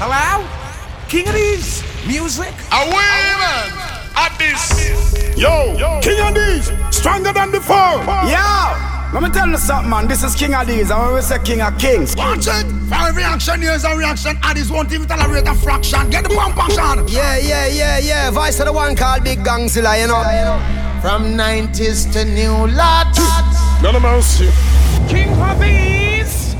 Hello? King Addies music? Away, man! At this. Yo, Yo. King Addies, stronger than before. Yo! Let me tell you something, man. This is King Addies, and when we say King of Kings. Watch it! For reaction, here's a reaction. Addis won't even tolerate a fraction. Get the pump action. Yeah, yeah, yeah, yeah. Voice of the one called Big Gangzilla, you know. From 90s to new lot. None of mercy. King Puppies!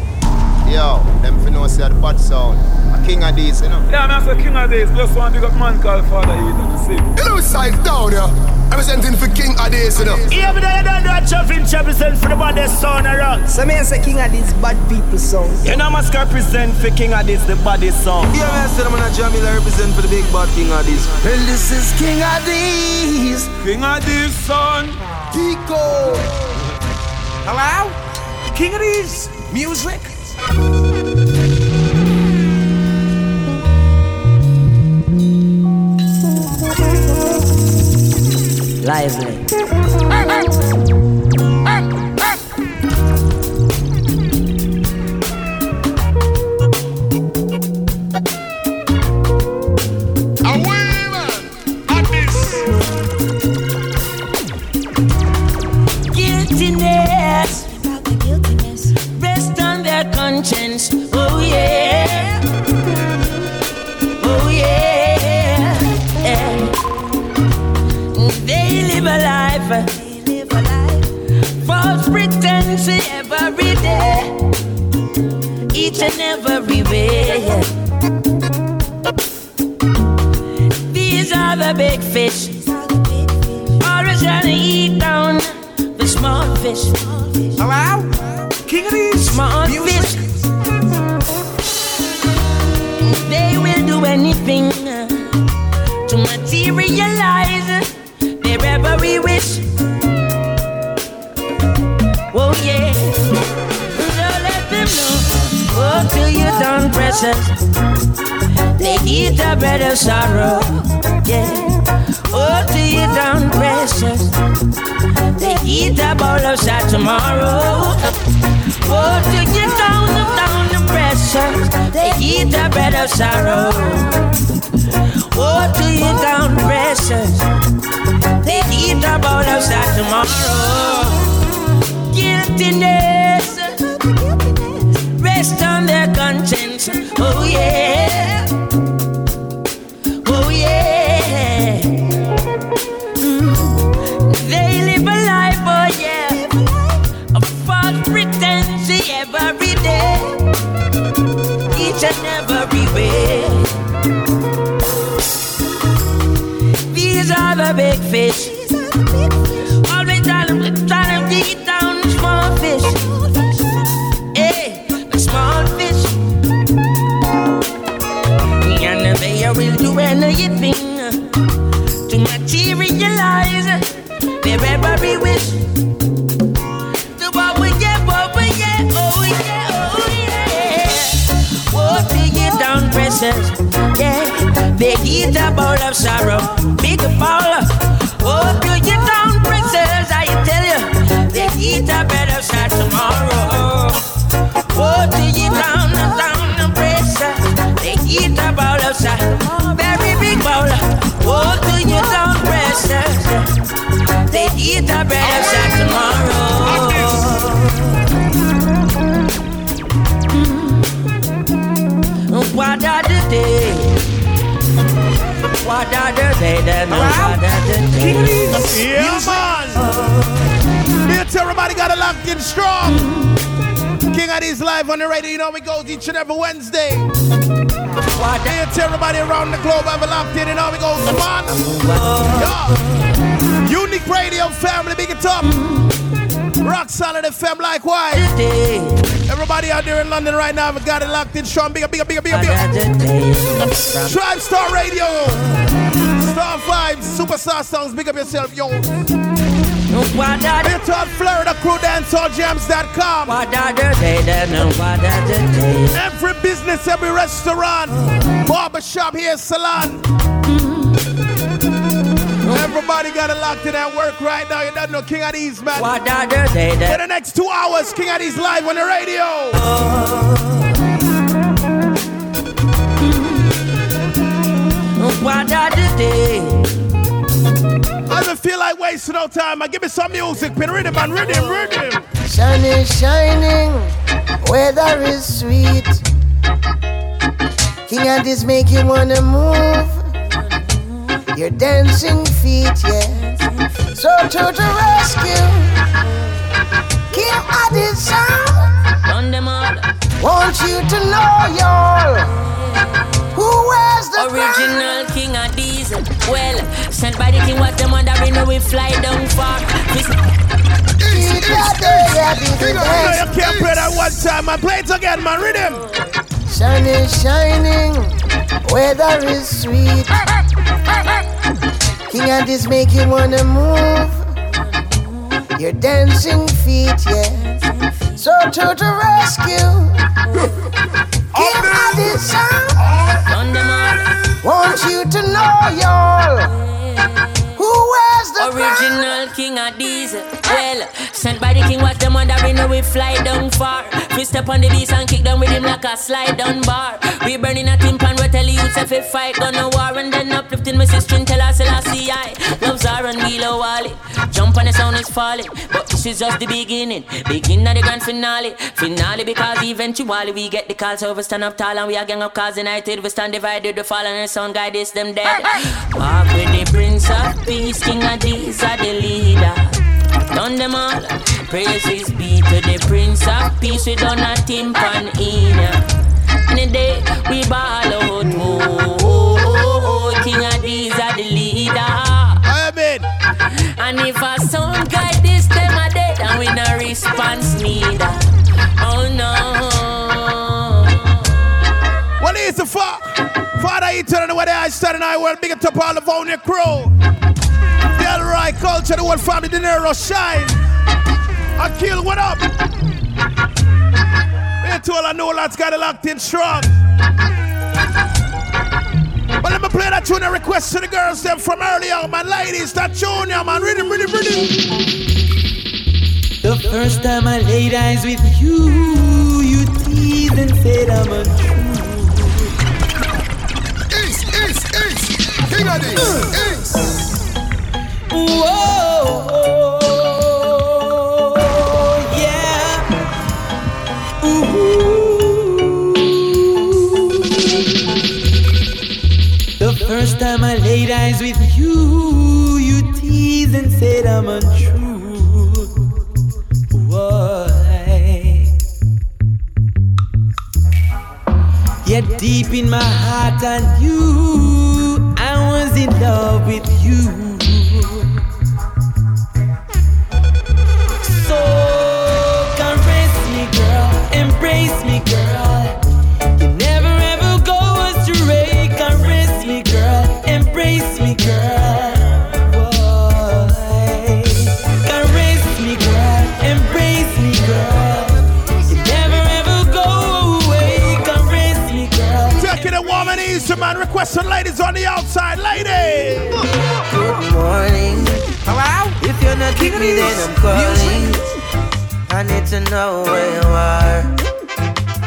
Yo, them finna say the bad sound. A King Addies, you know. Yeah, man, so king of days. Just one big up man called Father Eden. See? Hello, side down here. Representing for King Addies, you know. Yeah, but I don't know a chuffing represent for the baddest sound around. So me say King Addies bad people song. You know, I must represent for King of this, the baddest song. Yeah, man, say I'm a Jamila represent for the big bad King Addies. Well, this is King Addies. King of this son. Kiko. Hello? King Addies music? Lively. Big fish. Always trying to eat down the small fish. Hello? King Addies Small music? fish. They will do anything to materialize their every wish. Oh yeah. So let them know. Oh, till you done precious. They eat the bread of sorrow. Yeah. Oh, till you done precious. They eat a bowl of sad tomorrow. Oh, to get down, down the pressure. They eat the bread of sorrow. Oh, to you down pressure. They eat a bowl of sad tomorrow. Guiltiness. Rest on their conscience. Oh, yeah. The big fish. On radio. You know we go each and every Wednesday. Here to everybody around the globe it locked in. You know we go man. Yeah. Unique Radio family, big it up. Rock Solid FM likewise. Everybody out there in London right now, we got it locked in strong. Big up, big up, big up, big up, What big are up. the day? From Tribe Star Radio. Star Vibes, Superstar Songs, big up yourself, yo. The Here Florida Crew DanceHallJams.com. what are the day? Then what are the day? Every business, every restaurant, barbershop here, salon. Everybody got it locked in at work right now. You don't know King Addies, man. What are the day? For the next two hours, King Addies live on the radio. what are the day? I don't feel like wasting no time. I give me some music, pin rhythm and rhythm, rhythm. Sun is shining, weather is sweet. King Addies make you wanna move. Your dancing feet, yeah. So to the rescue, King Addies sound. Run them all. Want you to know, y'all, who wears the Original king of diesel. Well, sent by the king, what them wondering how we fly down far. This You can't play that one time, man. Play it again, man. Rhythm. Sun is shining, weather is sweet. King Addies make you wanna move. Your dancing feet, yeah. So to the rescue, King Addies sound. Run them all. Want you to know, y'all, Original king of diesel. Well, sent by the king, what them wondering how we fly down far. We step on the beast and kick down with him like a slide down bar. We burning a timpan, we tell you if we fight, gonna war and then uplifting my sister and tell us I see I love Zara and Milo Wally. Jump on the sound is falling, but this is just the beginning. Beginning of the grand finale, finale because eventually we get the call, so we stand up tall and we are gang up cause united. We stand divided, we fall and the sound guide is them dead. Walk with the prince of peace, king of these are the leader. Done them all. Praises be to the Prince of Peace. We done a timpan in ya. Any day we ball out. Oh, oh, oh, oh. King Addies are the leader. I mean. And if a sound guide this them a dead, and we no response neither. Oh no. What is the fuck? Father Eternal, where they are standing, I will big it up all the Vonia crew. The Alright culture, the whole family, the Nero shine. I kill, what up? Me to all I know, lads got it locked in strong. But let me play that tune and request to the girls them from earlier, man. Ladies, that tune, man. Rhythm, rhythm, rhythm. The first time I laid eyes with you, you teased and said I'm untrue. King. Ace. Whoa. The first time I laid eyes with you, you teased and said I'm untrue. Why? Yet deep in my heart and you, I was in love with you. Man. Requesting ladies on the outside. Ladies. Good morning. Hello? If you're not King with me, then I'm calling. I need to know where you are.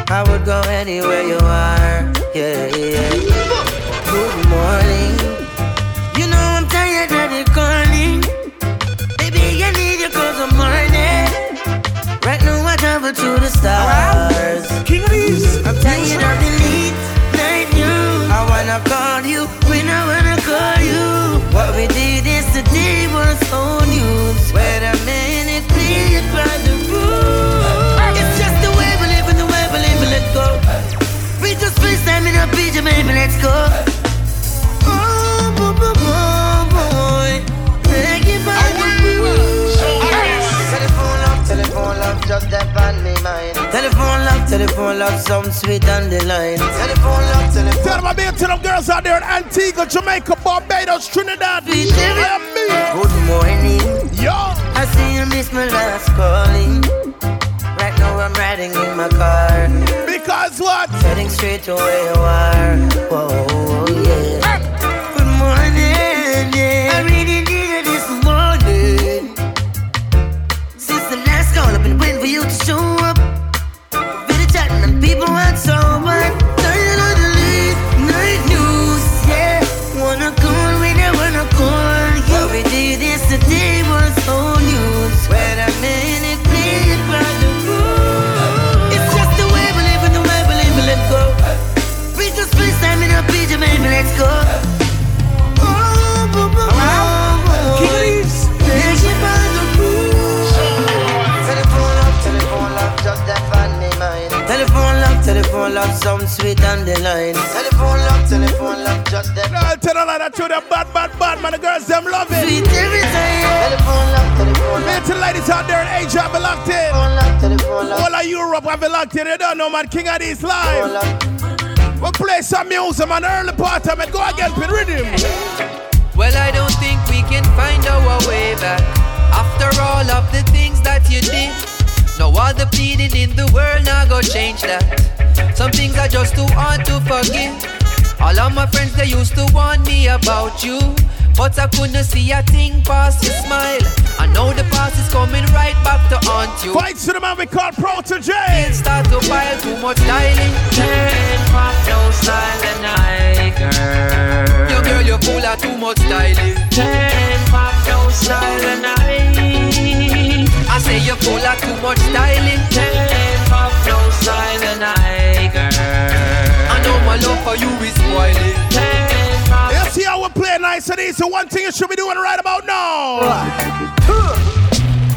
I would go anywhere you are. Yeah, yeah. Good morning. You know I'm tired of you calling. Baby, I need you cause I'm morning. Right now I travel to the stars. King Addies. I'm tired of the late night news. I wanna call you when I wanna call you. What we did yesterday was old news. Wait a minute, please by the rules. It's just the way we live and the way we live. Let go. We just FaceTime in a picture, baby. Let's go. Oh, boy, boy, boy, boy. Take it by the rules. Telephone love, telephone love, just step on me mind. Telephone love, telephone love, some sweet on the line. Telephone love, telephone. Tell them I'm here to them girls out there in Antigua, Jamaica, Barbados, Trinidad. Good morning. Yo. I see you miss my last calling. Right now I'm riding in my car. Because what? Heading straight to where you are. Whoa, on the line. Telephone love, telephone love, just that. Girl, tell her that to them bad, bad, bad, man. The girls, them love it. Sweet every time. Telephone love, telephone Man, to the ladies out there in Asia, have locked in. Telephone love, telephone love. All of Europe have locked in. You don't know, man. King Addies live. love. We play some music, man. Early part of it. Go again, with rhythm. Well, I don't think we can find our way back after all of the things that you did. No all the pleading in the world now go change that. Some things are just too hard to forgive. All of my friends they used to warn me about you, but I couldn't see a thing past your smile. I know the past is coming right back to haunt you. Fights to the man we call Protoje. It start to pile too much styling. Turn pop no style and I girl. Yo, girl, you full of too much styling. Turn pop no style and I. I say you full of too much styling. Turn pop no style and I know my love for you is spoiling. You see how we play nice and easy. One thing you should be doing right about now.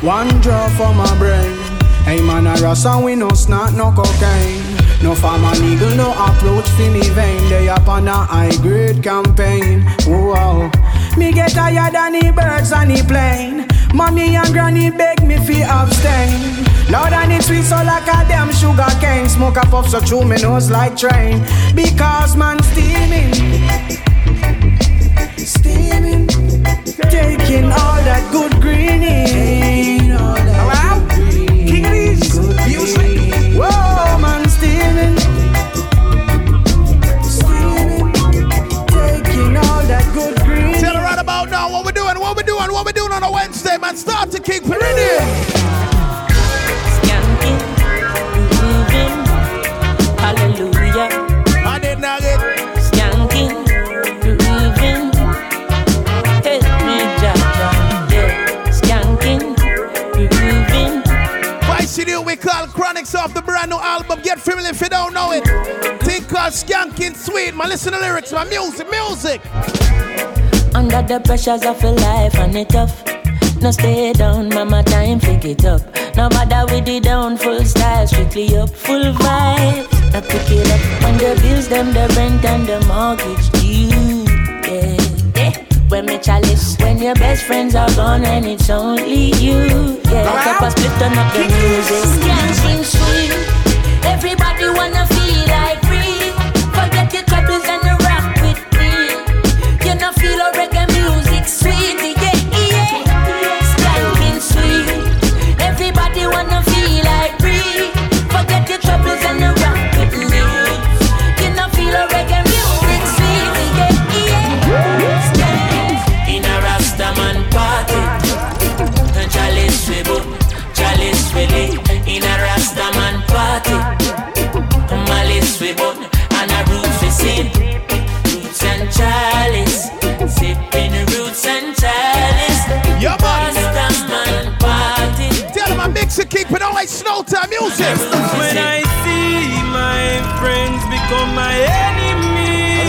One draw for my brain. Hey man, I rush and we no snot, no cocaine. No farm and eagle, no approach for me vein. They up on a high grade campaign. Whoa. Me get tired of the birds and the plane. Mommy and granny beg me fi abstain. Lord and it sweet so like a damn sugar cane. Smoke a puff so through me nose like train. Because man steaming. Steaming. Taking all that good greening. All. Whoa, man, steaming. Steaming. Taking all that good green. Tell right about now what we're doing, what we're doing, what we're doing on a Wednesday, man. Start to King Peridian. Off the brand new album. Get familiar if you don't know it. Think called Skanking Sweet. Man, listen to lyrics, man. Music, music. Under the pressures of a life and it tough. No stay down, mama time pick it up. No bother with the down, full style, strictly up, full vibe. I pick it up when the bills, them the rent and the mortgage due. When me chalice, when your best friends are gone and it's only you. Yeah, like a split on up the music. Skanking sweet, everybody wanna time. When I see my friends become my enemy,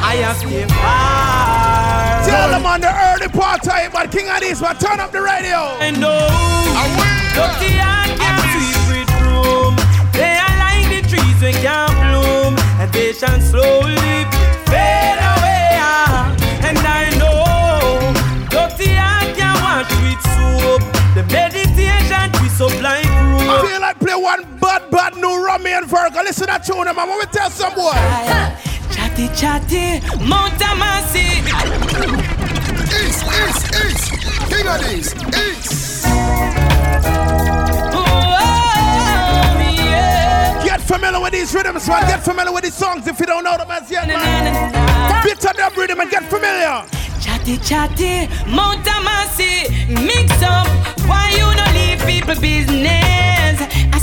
I have to far. Tell them on the early part time, but King Addies, man. Turn up the radio. And oh, dirty and can sweep room. They are like the trees we can't bloom, and they shall slowly fade away. And I know, dirty and can wash with soap. The meditation twist up bad, bad new Romain Virgo. Listen to that tune, man. When we tell some boy. Chatty chatty, Mount Amasi. East, east, east. King Addies. East. Get familiar with these rhythms, man. Get familiar with these songs if you don't know them as yet, man. Bit of them rhythm and get familiar. Chatty chatty, Mount Amasi, mix up. Why you don't leave people business?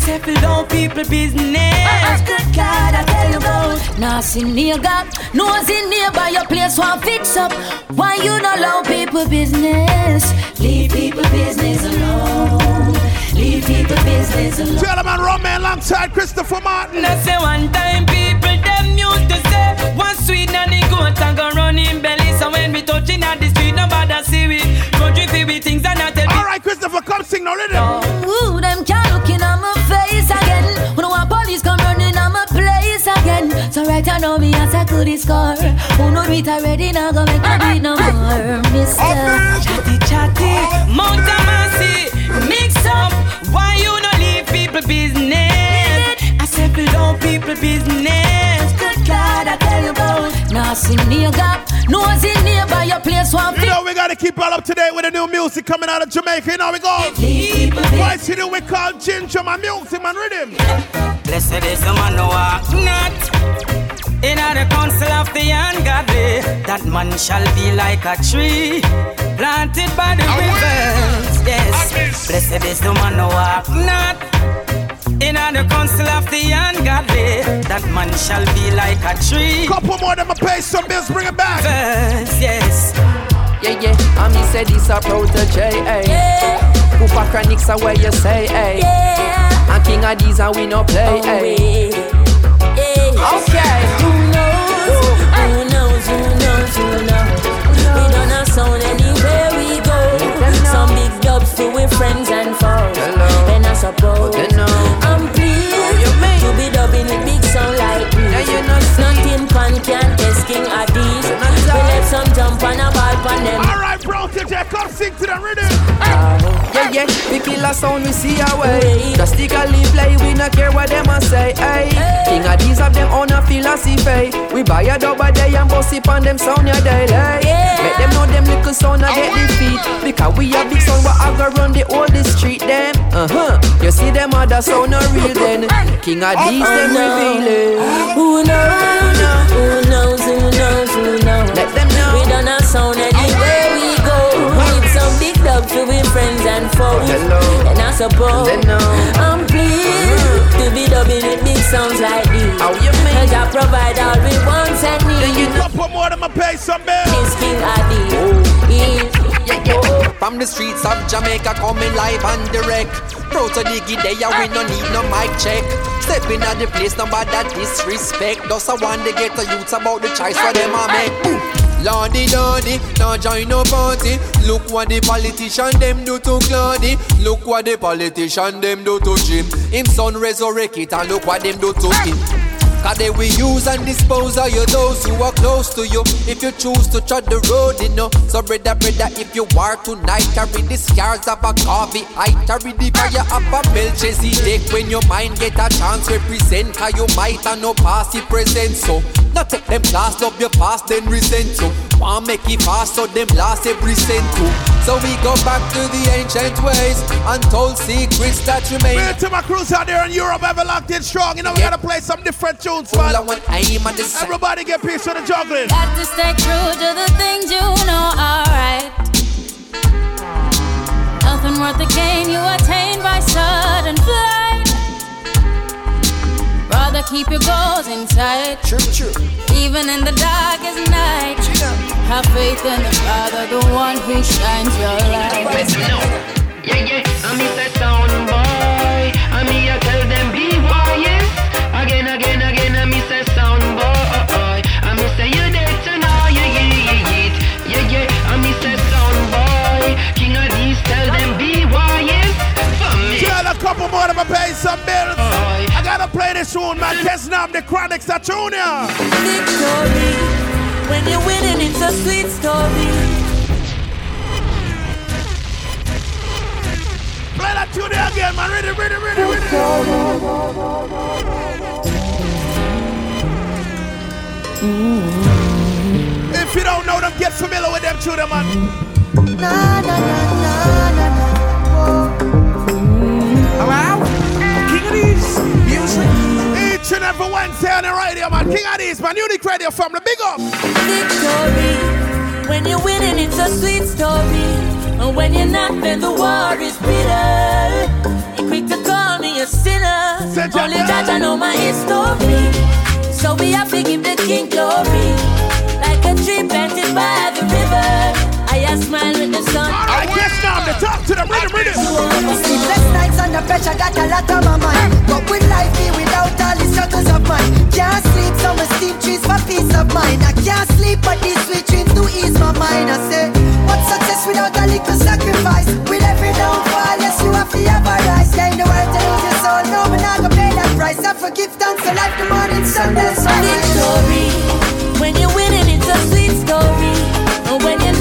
I said, don't people business. Uh-uh. Good God, I tell you about. Now see nigga, nose in nearby your place one fix up. Why you not allow people business? Leave people business alone. Leave people business alone. Tell them man, Romain alongside Christopher Martin. I say one time people them used to say one sweet and the goat and go run in belly. So when we touching at the street, nobody see we. Country feel we things and not tell All right, Christopher, come sing no rhythm. Ooh, them can't settle the score. Who know it already, now go make me do it no more. Mister. Chatty, chatty, Mount Mercy, mix up. Why you no leave people business? I settle down people business. Good God, I tell you about. Now see nigga, nose in nearby your place one You know we gotta keep all up to date with the new music coming out of Jamaica. You know we go. Why see the we call Ginger, my music, man, rhythm. Blessed is the man who walk not in the council of the ungodly. That man shall be like a tree planted by the rivers. Yes, blessed is the man who walk not in the council of the ungodly. That man shall be like a tree. Couple more, them pay some bills, bring it back. Yes. Yeah, yeah, and me say this a Protoje, eh? Yeah. Cooper Chronixx are where you say, eh? Yeah. And King Addies and we no play, oh, eh? Okay. Who knows? Who knows? Who knows? Who knows? We don't have sound anywhere we go. Some big dubs friends and foes. And I suppose I'm pleased to be dubbing big sound like this. Nothing can test King. We let some jump on a ball on them. Alright, bro, sing to the rhythm. Yeah, yeah, we kill a sound, we see our way. Drastically play, we not care what them a say. Hey. King Addies of them own a philosophy. We buy a dub a day and bust it on them sound ya daily. Make them know them little sound a get defeat. Because we a big sound, but I go run the oldest street them. Uh huh. You see them other sound a real then. King Addies them reveal it. Who knows? Who knows? Who knows? Who knows? Let them know. We don't have sound dubs to be friends and foes. And I suppose I'm pleased to be dubbing with big sounds like this. How you mean? Cause I provide all we want and need. Couple more, them pay some bills. This King Adi is Yeah, yeah. From the streets of Jamaica coming live and direct. Pro to diggy day, we no need no mic check. Stepping at the place, nobody that disrespect. Thus I want to get the youths about the choice for them I make. Lordy, lordy, now join no party. Look what the politician them do to Claudy. Look what the politician them do to Jim. Him son resurrect it and look what them do to him. Cause they will use and dispose of you those who are close to you. If you choose to tread the road, you know. So brother, brother, if you are tonight Carry the scars of a coffee I carry the fire of a Melchizedek When your mind get a chance represent? Cause you might have no past it present So, not take them class, love your past then resent you Want make it fast so them last every cent too. So we go back to the ancient ways Untold secrets that remain. Man, to my crews out there in Europe, ever locked in strong. You know, we gotta play some different tunes, man. Everybody get peace with the juggling. Got to stay true to the things you know are right. Nothing worth the gain you attain by sudden flight. Rather keep your goals in sight. True, true. Even in the darkest night. Have faith in the Father, the one who shines your light. Yeah, yeah, I'm Mr. Sound Boy. I'm here tell them be Tell a couple more of them pay some bills. Uh. I gotta play this tune, man. Tesnam, the Chronixx, a tune ya. Victory. When you're winning, it's a sweet story. Play that tune again, man. Ready, ready, ready, ready. If you don't know them, get familiar with them tune, man. Na na na Wow. King Addies music. Each and every Wednesday on the radio, man. King Addies, man. Unique radio from the big up. Victory. When you're winning, it's a sweet story. And when you're not, then the war is bitter. You're quick to call me a sinner. Only that I know my history. So we have to give the king glory. Like a tree planted by the river. I a smile with the sun. I guess now to talk to them, rhythm, rhythm. Sleepless nights under pressure, got a lot on my mind. But would life be without all the struggles of mine? Can't sleep, so I steam trees for peace of mind. I can't sleep, but these sweet dreams do ease my mind. I say, what's success without a little sacrifice? With every downfall, yes, you have to have a rise. Yeah, in the world to lose your soul, no, but not gonna pay that price. I forgive thanks to life, the morning sun, that's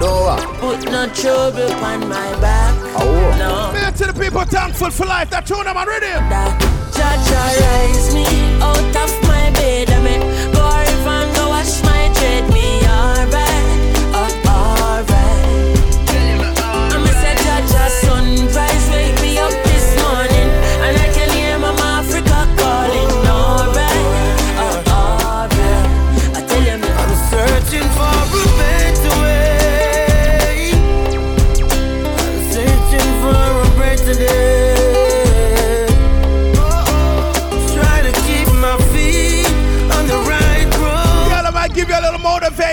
Victory. no trouble on my back. Oh. No. Man, to the people thankful for life. That tune them on rhythm. That Jaja rise me out of my bed. I me go river and go wash my dread. Me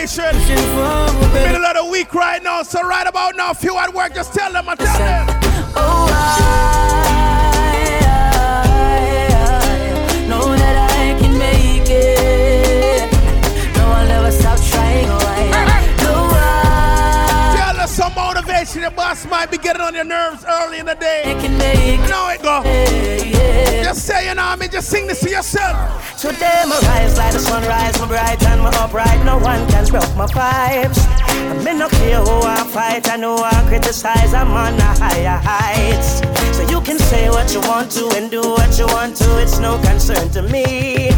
motivation. Middle of the week right now, so right about now, if you at work, just tell them, I tell them. Might be getting on your nerves early in the day. can make You know it go. Just say, you know I mean? Just sing this to yourself. Today my rise like the sunrise, my bright and my upright. No one can broke my vibes. I may not care who I fight, I know I criticize. I'm on the higher heights. So you can say what you want to and do what you want to. It's no concern to me.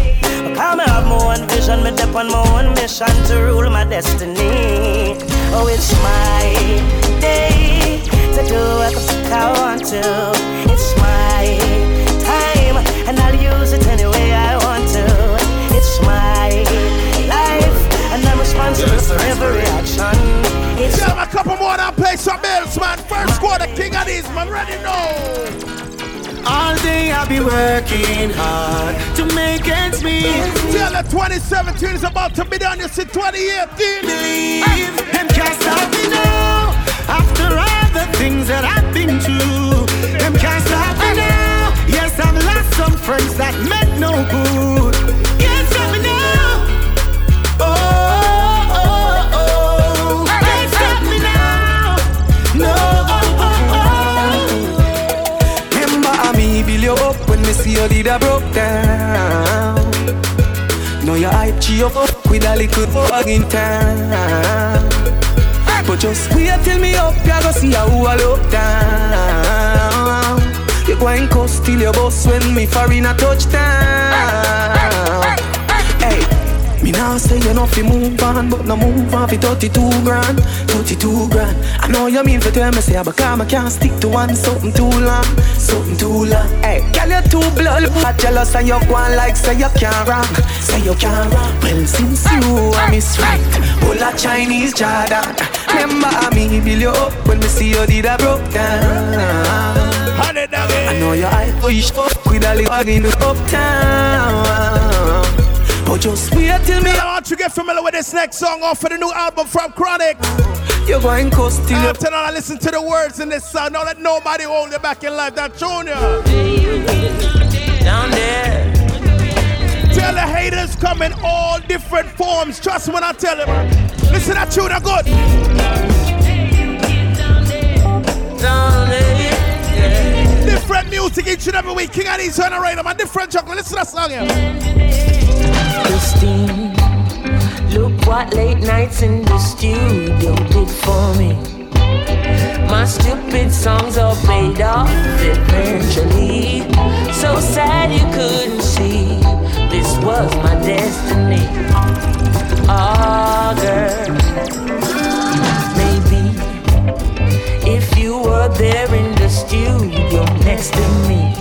I have my own vision, me dip on my own mission to rule my destiny. Oh, it's my day to do what the fuck I want to. It's my time, and I'll use it any way I want to. It's my life, and I'm responsible for every action. It's Tell them a couple more and I'll pay some bills, man. First quarter, King Addies, man. Ready now. all day I'll be working hard to make ends meet. Tell them 2017 is about to be done. You see 2018. Believe them can't stop me now. After all the things that I've been through, them can't stop me now. Yes, I've lost some friends that meant no good. Can't stop me now. Oh, oh, oh. Can't stop me now. No. Oh, oh, oh. Remember how me build you up when me see you did a broke down. Know your hype cheer up with a little town. But just wait till me up, ya go see how I look down. You go and cuss till your boss when me in a touchdown. Hey, me now say you know fi move on, but no move on fi 32 grand, 32 grand. I know you mean for tell me say, but come I can't stick to one something too long, something too long. Hey, girl you too blood, but jealous and you go like say you can't rock, say you can't rock. Well since you are miss right, a Chinese Jordan. Remember how me build you up when me see you did a broke down. I know your eye push up with a little in the uptown. But just wait till me. I want you to get familiar with this next song off of the new album from Chronixx. You're going coast till you After all, I listen to the words in this song. Don't let nobody hold you back in life. That Junior. Down there. Tell the haters come in all different forms. Trust me when I tell them. Listen, to that tune are good. Different music each and every week. King Addies turn around. I'm different jungle. Listen to that song here. Christine, look what late nights in the studio did for me. My stupid songs all paid off eventually. So sad you couldn't see this was my destiny. Girl, maybe if you were there in the studio next to me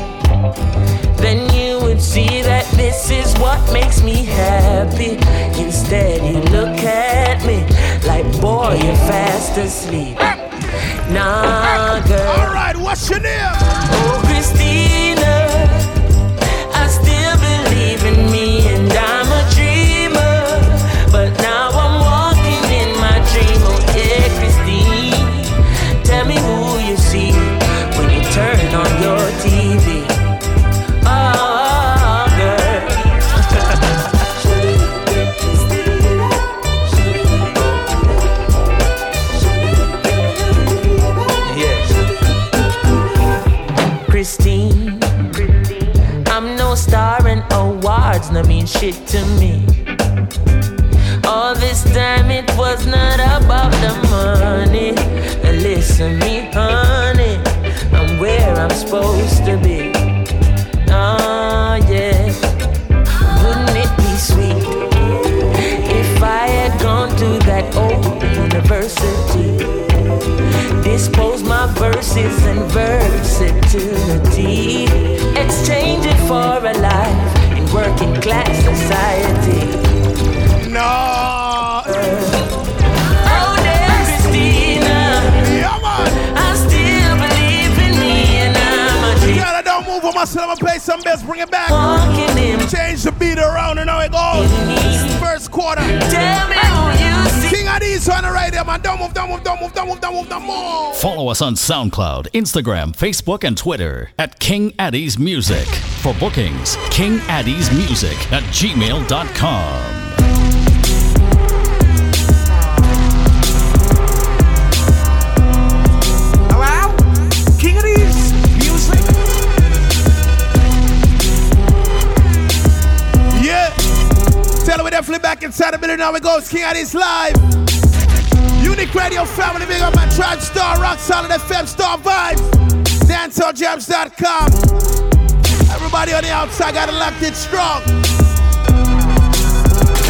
then you would see that this is what makes me happy. Instead, you look at me like, boy, you're fast asleep. Nah, girl. Alright, what's your name? Oh, Christina, I'm no star and awards, no mean shit to me. All this time it was not about the money. Listen me, honey, I'm where I'm supposed to be. My verses and versatility. Exchange it for a life in working class society. No. Don't move on myself. I'm gonna play some bass, bring it back. Change the beat around and how it goes. First quarter. Tell me who you see. King Addies on the radio, man. Don't move, don't move, don't move, don't move, don't move, don't move. Follow us on SoundCloud, Instagram, Facebook, and Twitter at King Addies Music. For bookings, King Addies Music at gmail.com. back inside the building. Now it goes. King Addies live. Unique Radio family, big up my Tribe Star, Rock Solid FM Star Vibes. DanceHallJams.com. Everybody on the outside got it locked in strong.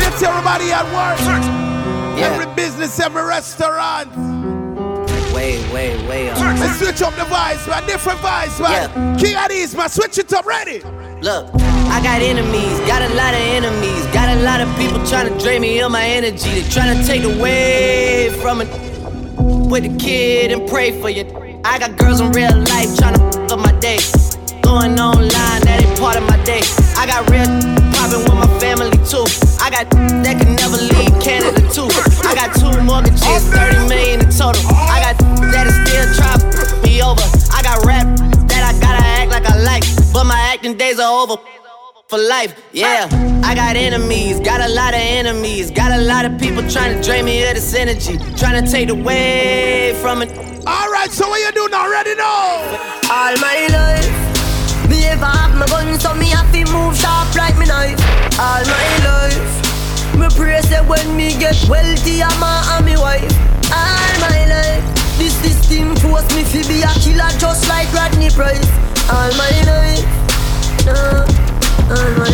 It's everybody at work. Every business, every restaurant. Way, way, way up. Let's switch up the vibes, man. Different vibes, man. King Addies, man. Switch it up. Ready? Look, I got enemies, got a lot of enemies, got a lot of people trying to drain me of my energy. They trying to take away from it. With the kid and pray for you. I got girls in real life trying to up my day. Going online, that ain't part of my day. I got real popping with my family too. I got that can never leave Canada too. I got two mortgages, 30 million in total. I got that is still trying me over. I got rap that I gotta act like I like, but my acting days are over for life. Yeah, I got enemies, got a lot of enemies, got a lot of people trying to drain me of this energy, trying to take away from it. All right, so what you do now? Ready now? All my life, me ever have my gun, so me have to move sharp like me knife. All my life, me pray say when me get wealthy, I'm a and me wife. All my life, this system force me to be a killer just like Rodney Price. All my life, no, all my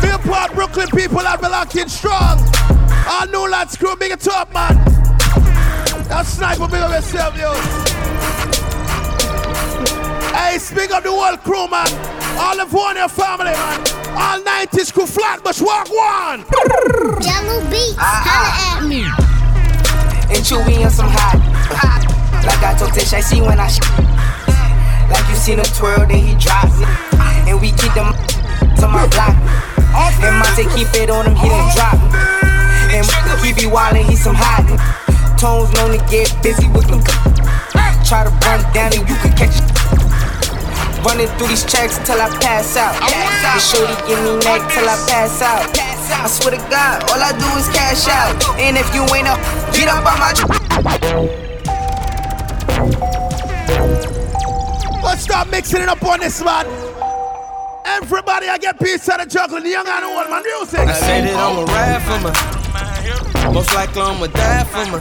Be a part Brooklyn people have been locked in strong. All new lads crew, big it up, man. That sniper, big up yourself, yo. Hey, speak up the whole crew, man. All of one your family, man. All 90s crew flat, but walk one. Jello beats, holla at me. And chewy on some hot. Like I told Tish, I see when I sh- Like you seen him twirl, then he drop it. And we keep them to my block. And Monte keep it on him, he didn't drop. And he be wildin', he some hot. Tones known to get busy with them. Try to run down and you can catch. Running through these checks till I pass out. The shorty give me neck till I pass out. I swear to God, all I do is cash out. And if you ain't up, get up on my. Let's start mixing it up on this, man. Everybody, I get piece of the juggling, the young and old, man. Music. I say that I'ma ride for my. Most likely I'ma die for my.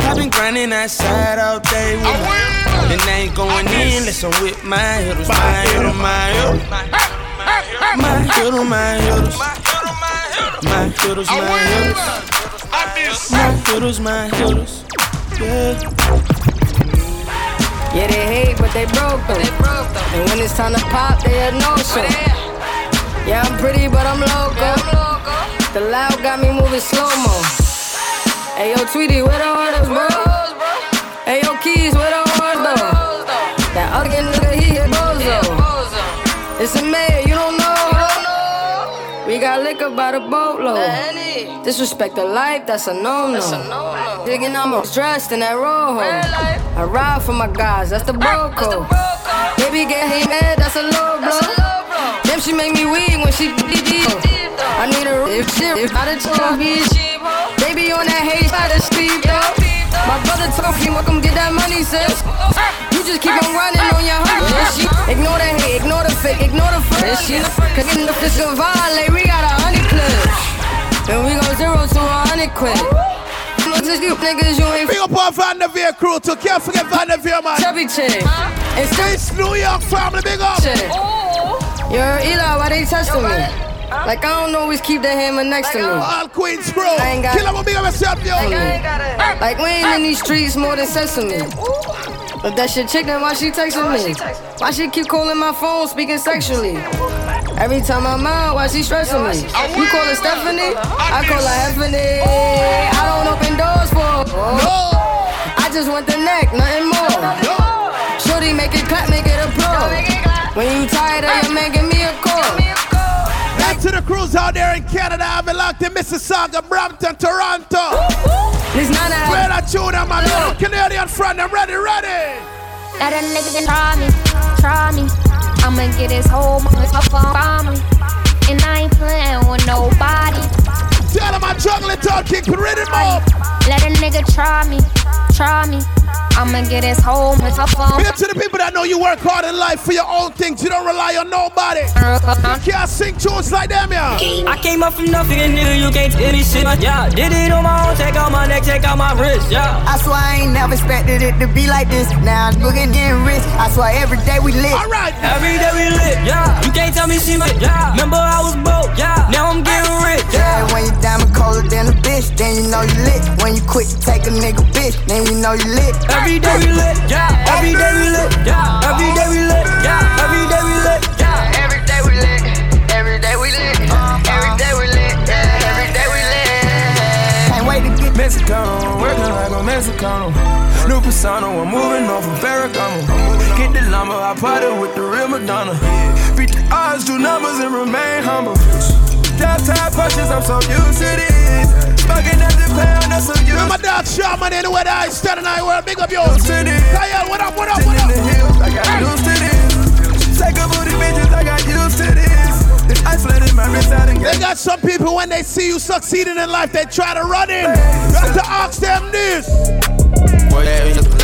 I've been grinding that side all day with my. And I ain't going in unless I'm with my hitters, my hitters, my hitters. My hitters, my hitters. My hitters, my hitters. My hitters, my hitters. Yeah. Yeah, they hate, but they broke though. And when it's time to pop, they had no show. Yeah, I'm pretty, but I'm loco. The loud got me moving slow mo. Hey yo, Tweety, where the orders, bro? Hey yo, Keys, where the We got liquor by the boatload. Disrespect the life, that's a no-no. Digging, I'm dressed in that rojo. I ride for my guys, that's the bro code. Baby get him mad, that's a low blow. Damn, she make me weak when she deep deep. I need a if shit, if I the cheap Baby on that hate by the street though. My brother told me, welcome get that money, sis. You just keep on running on your hundred. Ignore the hate, ignore the fake, ignore the fake. Cause in the fiscal violate, we got a. Then we go zero to a hundred quid. You niggas, you ain't Big up our Vanderveer crew too. Can't forget Vanderveer, man. Chubby chick. It's New York family, big up. Yo, Eli, why they testing me? Like I don't always keep that hammer next to me. All Queens crew. I ain't got Kill 'em with big of yourself, yo. Like we ain't in these streets more than sesame. But that shit chick, then why she texting me? Why she keep calling my phone, speaking sexually? Every time I'm out, why she stressing me? You call her Stephanie? I call her Heffany. I don't open doors for her. I just want the neck, nothing more. Shorty, make it clap, make it applaud. When you tired of your man, give me a call. Back to the crews out there in Canada. I've been locked in Mississauga, Brampton, Toronto. This not a Play that tune, I'm a little Canadian friend. I'm ready, ready. Let a nigga try me, try me. I'ma get his whole family. And I ain't playing with nobody. Tell him I jungle it out, kick the rhythm up. Let a nigga try me, try me. I'ma get his whole Big up to the people that know you work hard in life for your own things. You don't rely on nobody. Uh-huh. You can't sing tunes like them, yeah. I came up from nothing, nigga, you can't tell me shit. Yeah, did it on my own, take out my neck, take out my wrist, yeah. I swear I ain't never expected it to be like this. Now I'm looking getting rich. I swear every day we lit. Alright. Every day we lit, yeah. You can't tell me shit, man, yeah. Remember I was broke, yeah. Now I'm getting rich, Yeah, when you diamond colder than a bitch, then you know you lit. When you quit, take a nigga bitch, then you know you lit. Every day we lit, yeah. Every day we lit, yeah. Every day we lit, yeah. Every day we lit, yeah. Every day we lit. Every day we lit. Uh-huh. Every day we lit. Yeah, every day we lit. Can't wait to get Mexicano, working like a Mexicano. New persona, I'm moving on from Ferragamo. Get the llama, I party with the real Madonna. Beat the odds, do numbers, and remain humble. Drop top punches, I'm so used to this. Smoking at the pound, that's so used My dog Shaman anywhere that I stand and I will big up yours. Kyle, what up, what up, what in the up? hills, I got used to this. Take booty bitches, I got used to this. Then I flooded my wrist out and They got some people when they see you succeeding in life, they try to run in. You have to ask them this.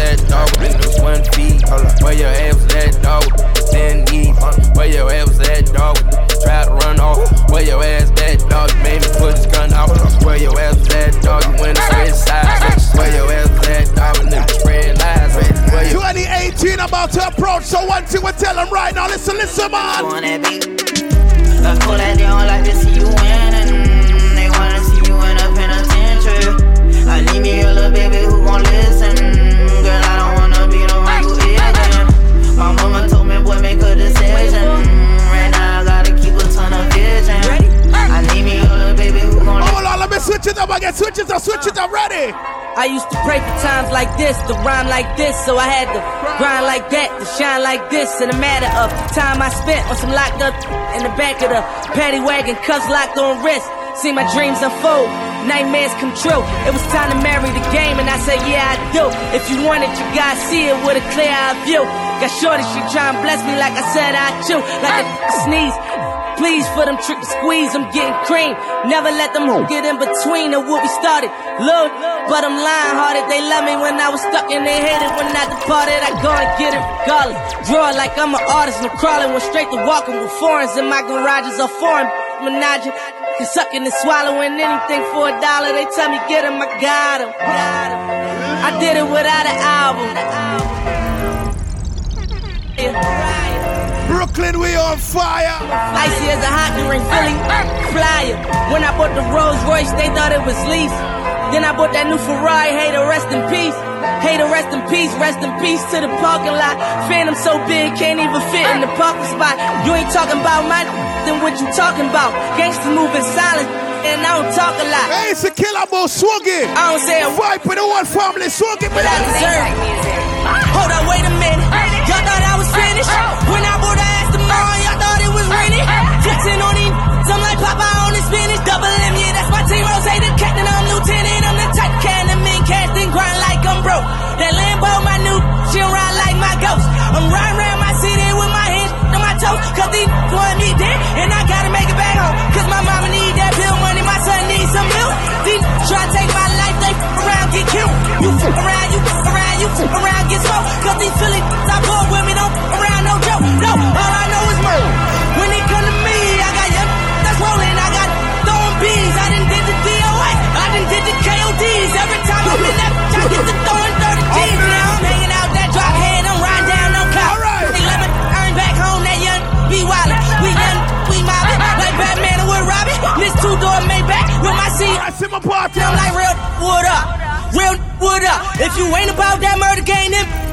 Where your ass let dog in the one feet? Hold up. Where your ass let dog ten knee? Where your ass let dog try to run off? Where your ass let dog made me put his gun out? Where your ass let dog you went and switch sides? Where your ass let dog and niggas spread lies? Where your 2018 about to approach, so one thing we tell them right now. Listen, listen, man. I call that they don't like to see you winning. They wanna see you in a penitentiary. I need me a little baby who gon' listen. Hold on, let me switch it up. I get switch it up, switch it up, ready. I used to pray for times like this, to rhyme like this, so I had to grind like that, to shine like this. In a matter of time I spent on some locked up in the back of the paddy wagon, cuffs locked on wrist. See my dreams unfold, nightmares come true. It was time to marry the game, and I said, Yeah, I do. If you want it, you gotta see it with a clear eye view. Got shorty, she try and bless me like I said I do, like a sneeze. Please for them trick squeeze, I'm getting cream. Never let them get in between of what we started. Look, but I'm lying hearted. They love me when I was stuck and they hated when I departed. I go and get it regardless. Draw like I'm an artist. No crawling, went straight to walking with foreigns in my garages. A foreign menage. And sucking and swallowing anything for a dollar. They tell me get him, I got him. I did it without an album. Brooklyn, we on fire. Icy as a hot ring Philly flyer. When I bought the Rolls Royce, they thought it was lease. Then I bought that new Ferrari, hey to rest in peace. Hey to rest in peace, rest in peace to the parking lot. Phantom so big, can't even fit in the parking spot. You ain't talking about my then what you talking about? Gangsters moving silent, and I don't talk a lot. Hey, it's a killer boy, swag it. I don't say a Fight for the one family, swag it, but I deserve it. Hold up, wait a minute. Y'all thought I was finished? Papa on the spinach. Double M, yeah, that's my team. Rose, the captain, I'm lieutenant. I'm the type can of men cast grind like I'm broke. That Lambo, my new, she ride like my ghost. I'm riding around my city with my hands on my toes. Cause these want me dead, and I gotta make it back home. Cause my mama need that bill money, my son needs some milk. These try to take my life, they around, get killed. You around, you around, you around, get smoked. Cause these Philly D's. Every time I'm in that I get to throwing dirty G's. Now I'm hanging out that drop head, I'm riding down no cop. All right. They let me earn back home, that young B. wildin'. We young, we mobbin', like Batman and we're robbing. This two-door Maybach with my seat. I see my party. I'm like real, what up? Real, what up? If you ain't about that murder game, then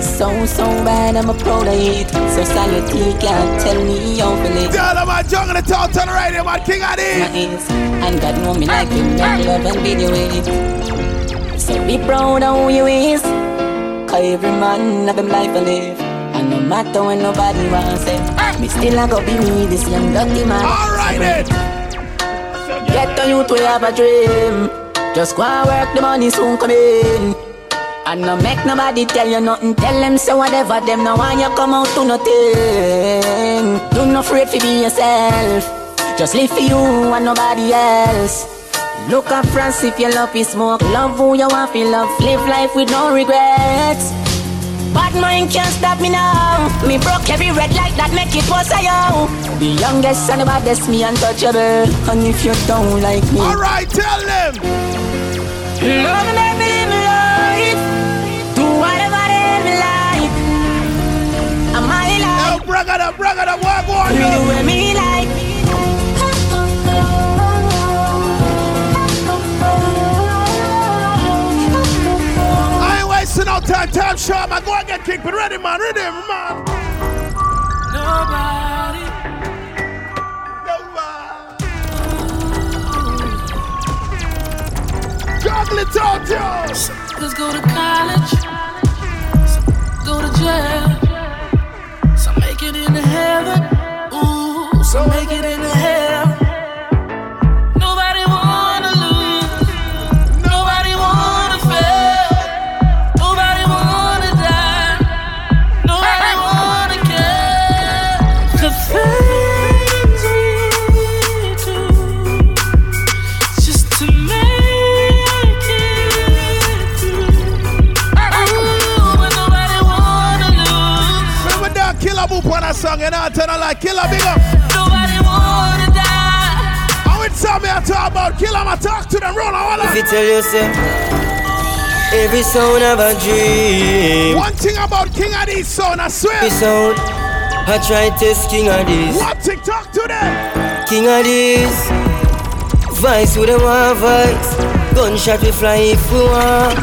so, so bad, I'm a proud of it. Society can't tell me how to live. Tell them I'm jungle the talk to the radio, man. King of this. And God know me like him, make love and video it. So be proud of who you is. Cause every man have them life to live. And no matter when nobody wants it, me still a go be me, this young dirty man. Alright then. Get to youth, we have a dream. Just go and work, the money soon come in. And no make nobody tell you nothing. Tell them so whatever them no want you come out to nothing. Do not afraid to be yourself. Just live for you and nobody else. Look up France if you love is smoke. Love who you want to love. Live life with no regrets. Bad mind can't stop me now. Me broke every red light that make it was a yo. The youngest and the baddest, me untouchable. And if you don't like me, alright, tell them. Love me live brag it up, brag it up, walk on, Do yo. the me like. I ain't wasting no time, time short, man. Go and get kicked, but ready, man, ready, man. Nobody. Juggle it out, yo. Let's go to college. Go to jail. Make it into heaven. Ooh, some make it into hell. That killer boop on a song, you know, tell her like killer big up. Nobody wanna die. How it's tell me I talk about killer, I talk to them, roll all If you tell yourself every sound of a dream. One thing about King of these son, I swear. Every sound I try to test King of this. One thing, talk to them. King of this. Vice with a one voice. Gunshot we fly if we want.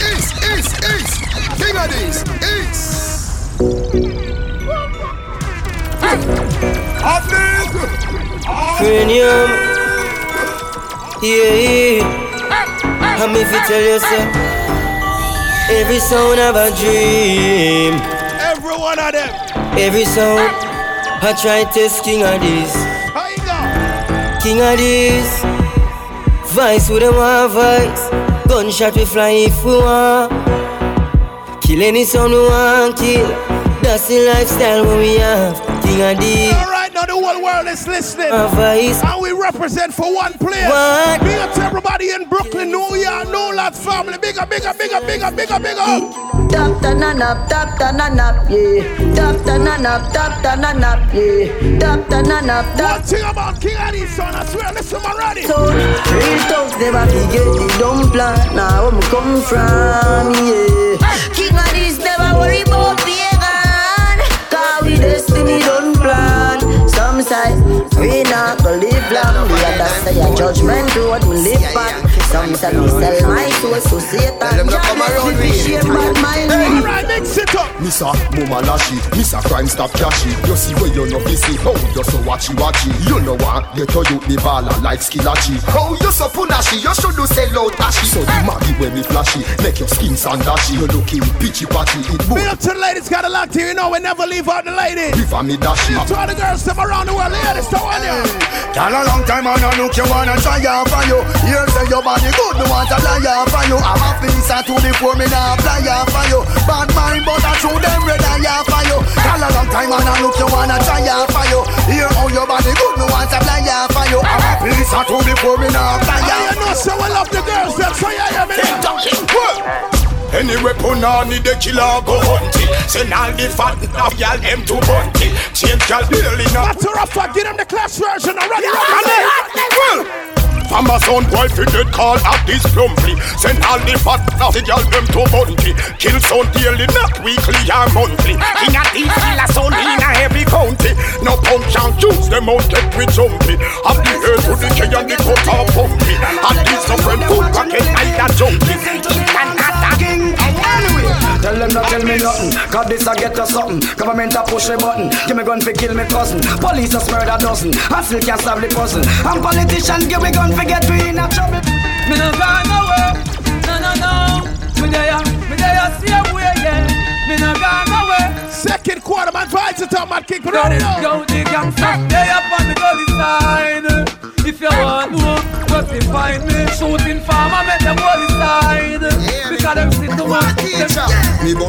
East, east, east. King of this. Cranium. Yeah, yeah. I'm if you tell yourself every sound of a dream. Every one of them. Every sound I try to test King of this. How you go? King of this. Vice with a one voice. Gunshot we fly if we want. Kill any sound we want kill. That's the lifestyle when we have. King of this. All right, now the whole world is listening. Voice. And we represent for one place. What? Big up to everybody in Brooklyn, New York, New Lot family. Big up, big up, big up, big up, big up, big up. Tap ta na nap, tap ta na nap, yeah. Tap ta na nap, tap ta na nap, yeah. Tap ta na nap, One thing about King of these son, I swear, listen, man, ready. So real talk never forget the dumb plan. Now where me come from, yeah. King of this never worry about pagan. Cause we destiny don't plan. Say we not gonna live long. The other say judgment road we live back. Some say me sell my soul to Satan. them not come around Just with share bad mind. All right, mix it up. Missa, mama lashy, Missa crime stop cashy. You see where you know busy, oh, how you so watchy watchy. You know what? Get your youth the baller like skillachi. How oh, you so punashi, you should do sell out ashy. So the maggie when me flashy, make your skin sandashy. You looking pitchy patchy, it Big boom. up to the ladies, got a lock to you know we never leave out the ladies. Give me dashy. To all the girls them around the world, ladies, to all you. Girl, a long time I no look you wanna try out for you. Here say your body good, me want fly out for you. I'm a visa to the poor, me fly out for you. Bad mind, but I true them red eye for you. Girl, a long time I look you wanna try for you. Here how your body good, me want fly out for you. I'm a visa to the poor, me fly And out. you know so we love the girls, so yeah, yeah, me now. Any weapon on the killer go hunt it. Send all the fat of y'all them to hunt it. Change y'all daily now. Matter of fact, give them the class version already. Well, From a sound boy fi dead call at this plumply. Send all the fat the girl them to bounty. Kill sound daily, not weekly or monthly. King of these killer sound in a every county. No punch and juice, them out get with jumpy. Up the earth to the K and the cut off pumpy. And these some friend cool rocket like a junkie. King anyway. Tell them not tell me nothing. God this I get us something. Government a push a button. Give me gun for kill me cousin. Police a murder dozen. I still can't solve the puzzle. And politicians give me gun for get we in a trouble. Me no gone nowhere. No, no, no. Me there, uh, me there, uh, same way, yeah. Me no gone nowhere. Second quarter, man, vibes it up, man, kick it ready now. Yo, the gangsta, they up on the gully side. If you want. To, just to find me. Shooting farmer, make them gully side. Because them sit too much. Them- Me but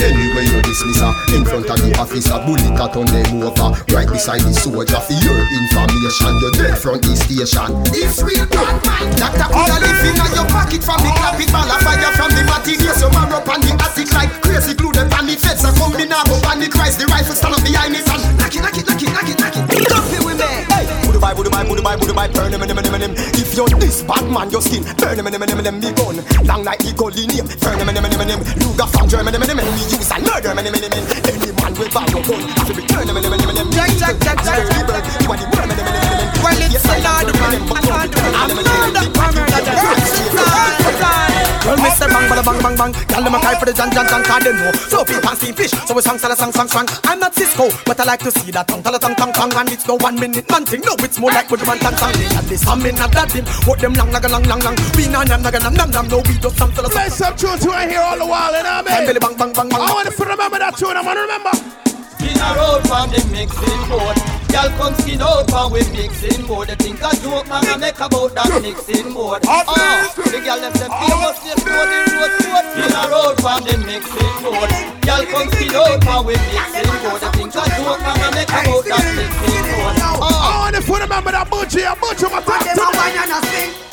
Anyway you dismiss her. In front of the officer Bullet a turn them over. Right beside the soldier For your information. You're dead from the station. It's real bad mind Doctor put a leaf in your pocket From the clap it ball a fire from the materials You man up on the attic like crazy glue Them on the fence. A come me now Go panic rise The rifle stand up behind it And knock it, knock it, knock it, knock it, knock it. Dump it with me Bye, budu bye, budu bye, budu bye Burn him, him, him, him, him If you're this bad man Your skin Burn him, him, him, him, him Me gun Long like the gully name Burn him, him, him, him, him Luger from Germany, him, him, him Me use and murder many, many men. Any man with buy your gun, have to return them, many, many, many men. Jack, Jack, Jack, Jack. Early bird, you are the word, many, many, many men. Well, it's a lot of man. I'm well, me say bang, bada bang, bang, bang. Girl, them a cry for the John, John, John, 'cause they know. So people can see fish, so we song, song, song, song, song. I'm not Cisco, but I like to see that tongue, tell a tongue, tongue, tongue, and it's no one minute man thing. No, it's more like what you want, tongue, tongue. And this, I'm in a that thing. What them long, long, long, long, long. We nah, nam, nam, nam, nam, nam. No, we just some, tell us. Play some tunes you ain't hear all the while, you know what I And mean? Billy bang, bang, bang, bang. I want to remember that tune, I want to remember. In a road from the mixing board. Y'all come skin out from we mixing board. They think a joke man I make about that mixing board. Oh, the girl them say famous they throw the road road. In a road from the mixing board. Y'all come skin out from we mixing board. They think a joke man I make about that mixing board. Ah. I Oh, want you to remember that butcher, a butcher, my talk to them.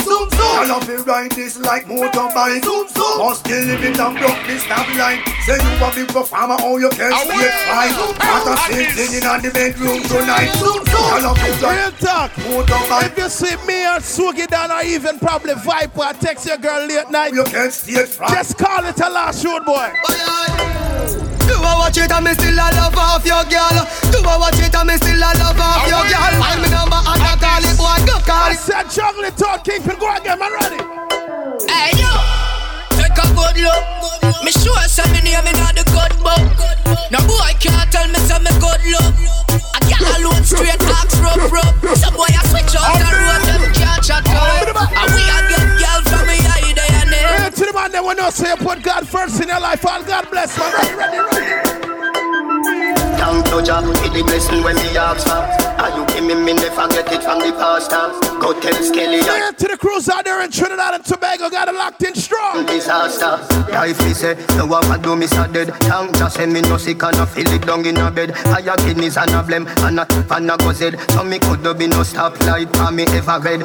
Zoom zoom. I love you ride this like motorbike. Zoom zoom. Must kill it in and block this stop line. Say you a big performer, how you can stay fine. What a thing singing in the bedroom tonight. Zoom zoom. I love you Real talk. If you see me or Swoogie down or even probably Viper or text your girl late night, You can stay fine. just call it a last road boy. Do I watch it and me still a love off your girl? Do I watch it and me still a love off your girl? I'm me number and I call it boy, go call I said juggle it, talk, kingpin, go again, man, ready. Hey yo, take a good look. Me sure say me name in the good book. No boy can't tell me say me good look. I get alone straight axe rub rub. Some boy I switch out the road them can't chat good. And we a get girl from me eye day and there. Real to the man, they will not say you put God first in your life, all God bless, man. Ready, ready, ready. With the blessing when me ask for. Are you give me, me never get it from the pastor. Go tell Skelly to the crews out there in Trinidad and Tobago, got it locked in strong. disaster. Life is a no one what do me so dead. Tongue just send me no sick and I feel it down in a bed. Fire kidneys and a blem and a tip and a gozed. So me could be no stop light for me ever read.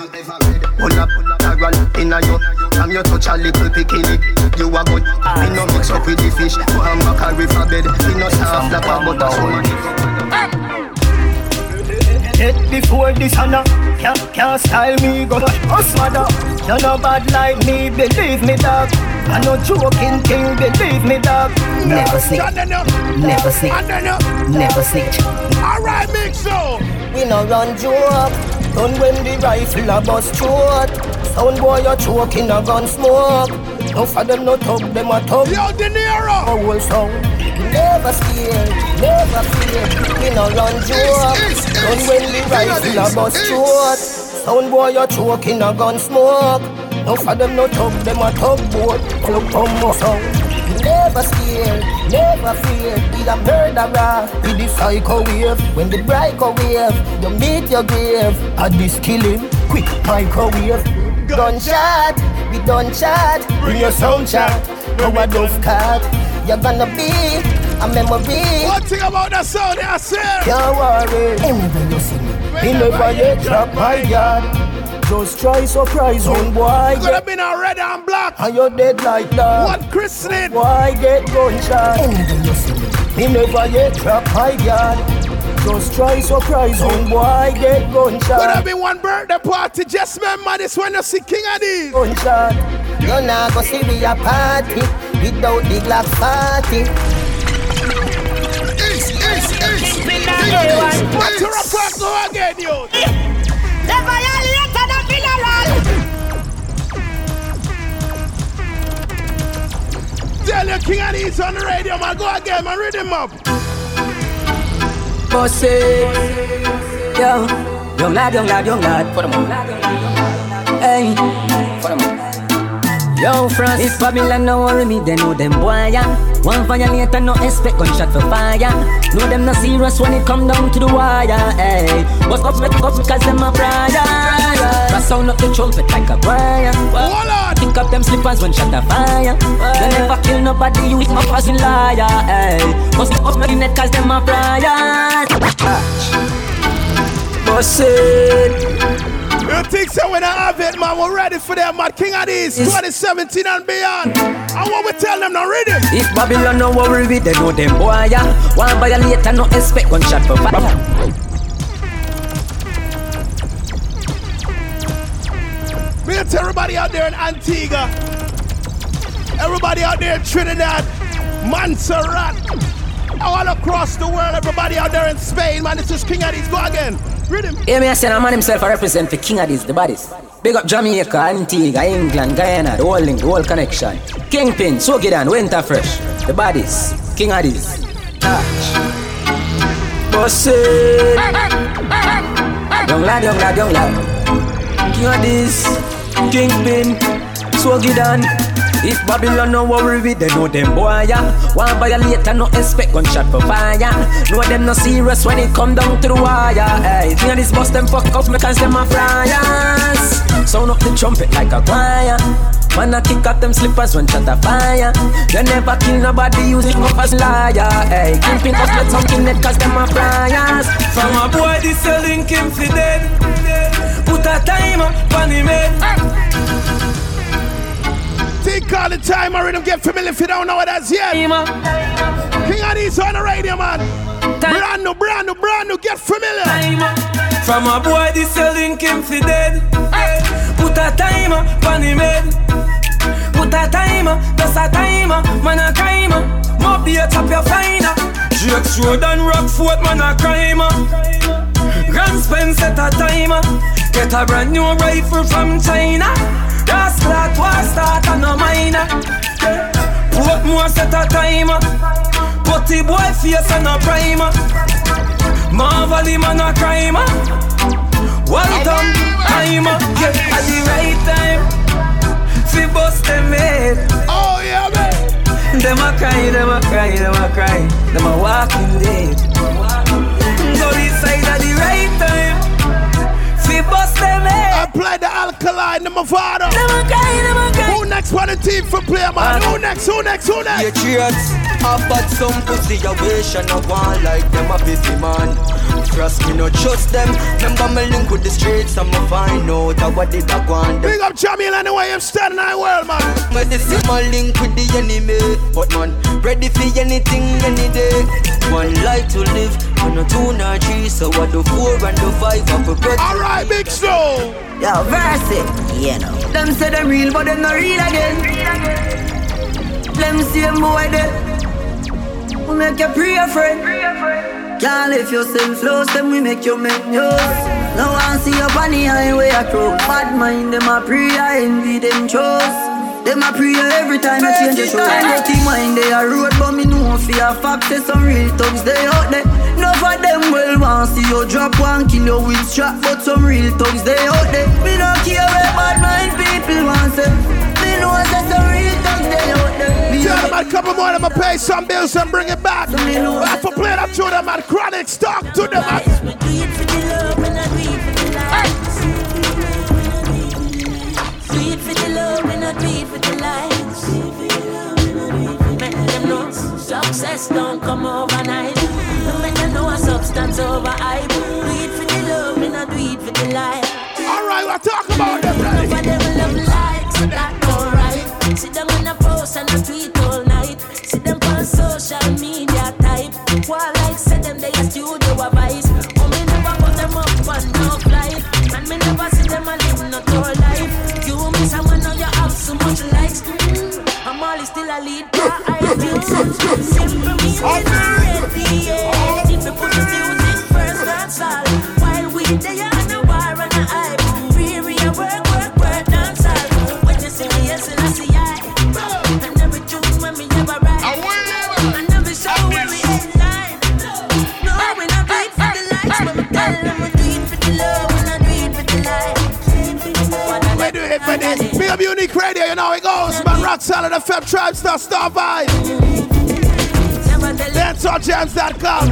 Pull up, I run in a yo. From you touch a little bikini, you a good. Me no mix up with the fish. Go and back a river bed. Me no soft like a butter. Dead before this and can't, can't style me go oh, us mother. You no bad like me, believe me dog. I no joking thing, believe me dog. Never sick, never sick, never sick. Alright, big show. We no run joke. Done when the rifle a bust throat. Sound boy you choking a gun smoke. No for them no talk, them a talk. Yo, De Niro. A whole sound. Never scared, never fear. We no run joke. Done when the rifle a bust throat. Sound boy you're choking a gun smoke. No for them no talk, them a talk boat. Club come sound. Never scared, never fear. Be a murderer with the psycho wave. When the microwave, you meet your grave. At this killing, quick microwave. Gunshot, we don't chat. Bring your sound chat. No a dove cat. You're gonna be a memory. One thing about that sound, I said. Can't worry. Anywhere you see me never yet drop my yard. Just try surprise one boy. Could have been a red and black. And you're dead like that. One christening. Why get gunshot? Oh, Anywhere you see me, me never yet drop my yard. Just try surprise when boy get gunshot. Could have been one birthday party. Just remember this when you see King Addies. Gunshot. You nah go see me a party without the Glock 40. Go again. The the. Tell your King Addies on the radio, man. Go again, man. Read him up. Bossy, yo, young lad, young lad, young lad, put 'em on. Hey, put 'em on. Yo, France, if Babylon no worry me, they know them boy, yeah. One violator, no expect gunshot for fire. Know them not serious when it come down to the wire, eh. hey. What's up, make up, because them a brother. Cause sound up the trumpet like a choir. Pick up them slippers when shot a fire. They never kill nobody, you is my passing liar, eh. hey. What's up, make net, cause them a brother. Bossy. You think so when I have it, man? We're ready for them, man. King Addies 2017 and beyond. And what we tell them now, read it. If Babylon no worry with, they know them boy, yeah. One violator, no expect gunshot for fire. Me tell everybody out there in Antigua, everybody out there in Trinidad, Montserrat, all across the world, everybody out there in Spain, man. This is King Addies. Go again. Yeah, me I say the man himself I represent the king of this, the baddest. Big up Jamaica, Antigua, England, Guyana, the whole link, the whole connection. Kingpin, Sogidan, Winter Fresh, the baddest, king of this. Bossy. Young lad, young lad, young lad. King of this, Kingpin, Sogidan. If Babylon no worry with they know them boy yeah. One violator no expect gunshot for fire. Know them no serious when it come down to the wire. Hey, think of this bust them fuck up me because them a flyers. Sound up the trumpet like a choir. Man I kick up them slippers when shot a fire. They never kill nobody using up as liar. Hey, kingpin us let something net cause them a flyers. From a boy this selling him fi dead. Put a timer on him head. Think all the time, I rhythm get familiar if you don't know what that's yet. King Addies on the radio, man. Brand new, brand new, brand new, get familiar. From a boy this selling him fi dead. Put a timer on him head. Put a timer, just a timer, man a timer. Mob the top your finer. Jake's Road and Rockfort, man a crimer. Grand Spence set a timer. Get a brand new rifle from China. Gas clock was start and no minor. Put more set a timer. Putty boy face and a primer. Marvel him and a crimer. Well done, timer. Get at the right time. Fi bust them head. Oh yeah, man. Them a cry, them a cry, them a cry. Them a walking dead. Go this side at the right time. Fi bust them head. Apply the alkaline, them a father. Them a cry, them a cry. Who next on the team for play, man? Who next? Who next? Who next? Patriots, I bought some pussy a wish and I want like them a busy man. Trust me, no trust them. Remember me link with the streets, I'ma find out how what did I want. Big up Jamil and the way I'm standing in the world, man. Me this is my link with the enemy, but man, ready for anything any day. One life to live, on a two nor three, so I do four and do five, I forget. All right, big slow. Yo, verse it. Yeah, no. Them say them real, but them not real again. Them same boy there. We make you pray, friend. Can't lift yourself close, then we make you make yours. No one see up on the highway across. Bad mind, them a pray, I envy them chose. Them a pray every time I change the show. I dirty mind, they a road, but me know for a fact there's some real thugs they out there. Enough of them well want see you drop one kill you with strap, but some real thugs they out there. Me no care where bad mind people want say. Me know there's some real thugs they out there. Tell them a couple more, I'ma pay some bills and bring it back. I to play that to them, man. Chronic stock to them, man. Do it for the love, we not do it for the likes. Make them know success don't come overnight. Them know a substance over hype. Do it for the love, we not do it for the likes. All right, we'll talk about them. Love Sit them in a post and a tweet all night. See them on social media type. Why like say them they a studio a vice? Oh me never put them up on no flight, Man me never see them a live not all life. You miss a man now you have so much likes. Mm-hmm. I'm always still a lead. I feel simple me is already. Yeah. If we put the music first, that's all. While we there. We do it for this. Big up Unique Radio, you know how it goes. Man, Rock Solid FM, Tribe Star, Star Vibe. DanceHallJams.com.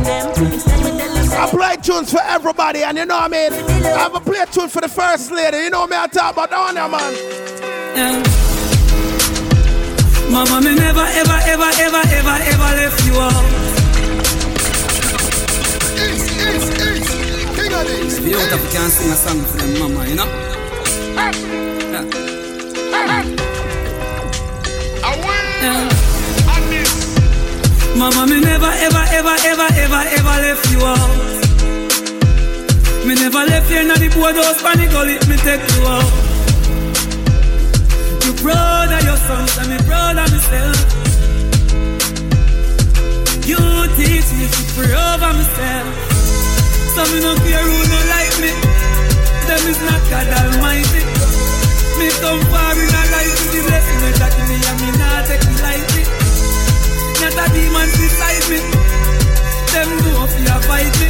I play tunes for everybody, and you know what I mean? I have a play tune for the first lady. You know me, I talk about down there, man. Yeah. Mama, me never, ever, ever, ever, ever, ever left you out. The out of can sing a song for them, mama, you know? Mama, me never, ever, ever, ever, ever, ever left you out. Me never left you in the boathouse, panic gully, me take you out. You proud of your sons, and me proud of myself. You teach me to pray over myself. So me no care who no like me. Them is not God Almighty. Me come far in a life with the blessing that me and me not take it lightly. Not a demon beside me. Them know if you fight me.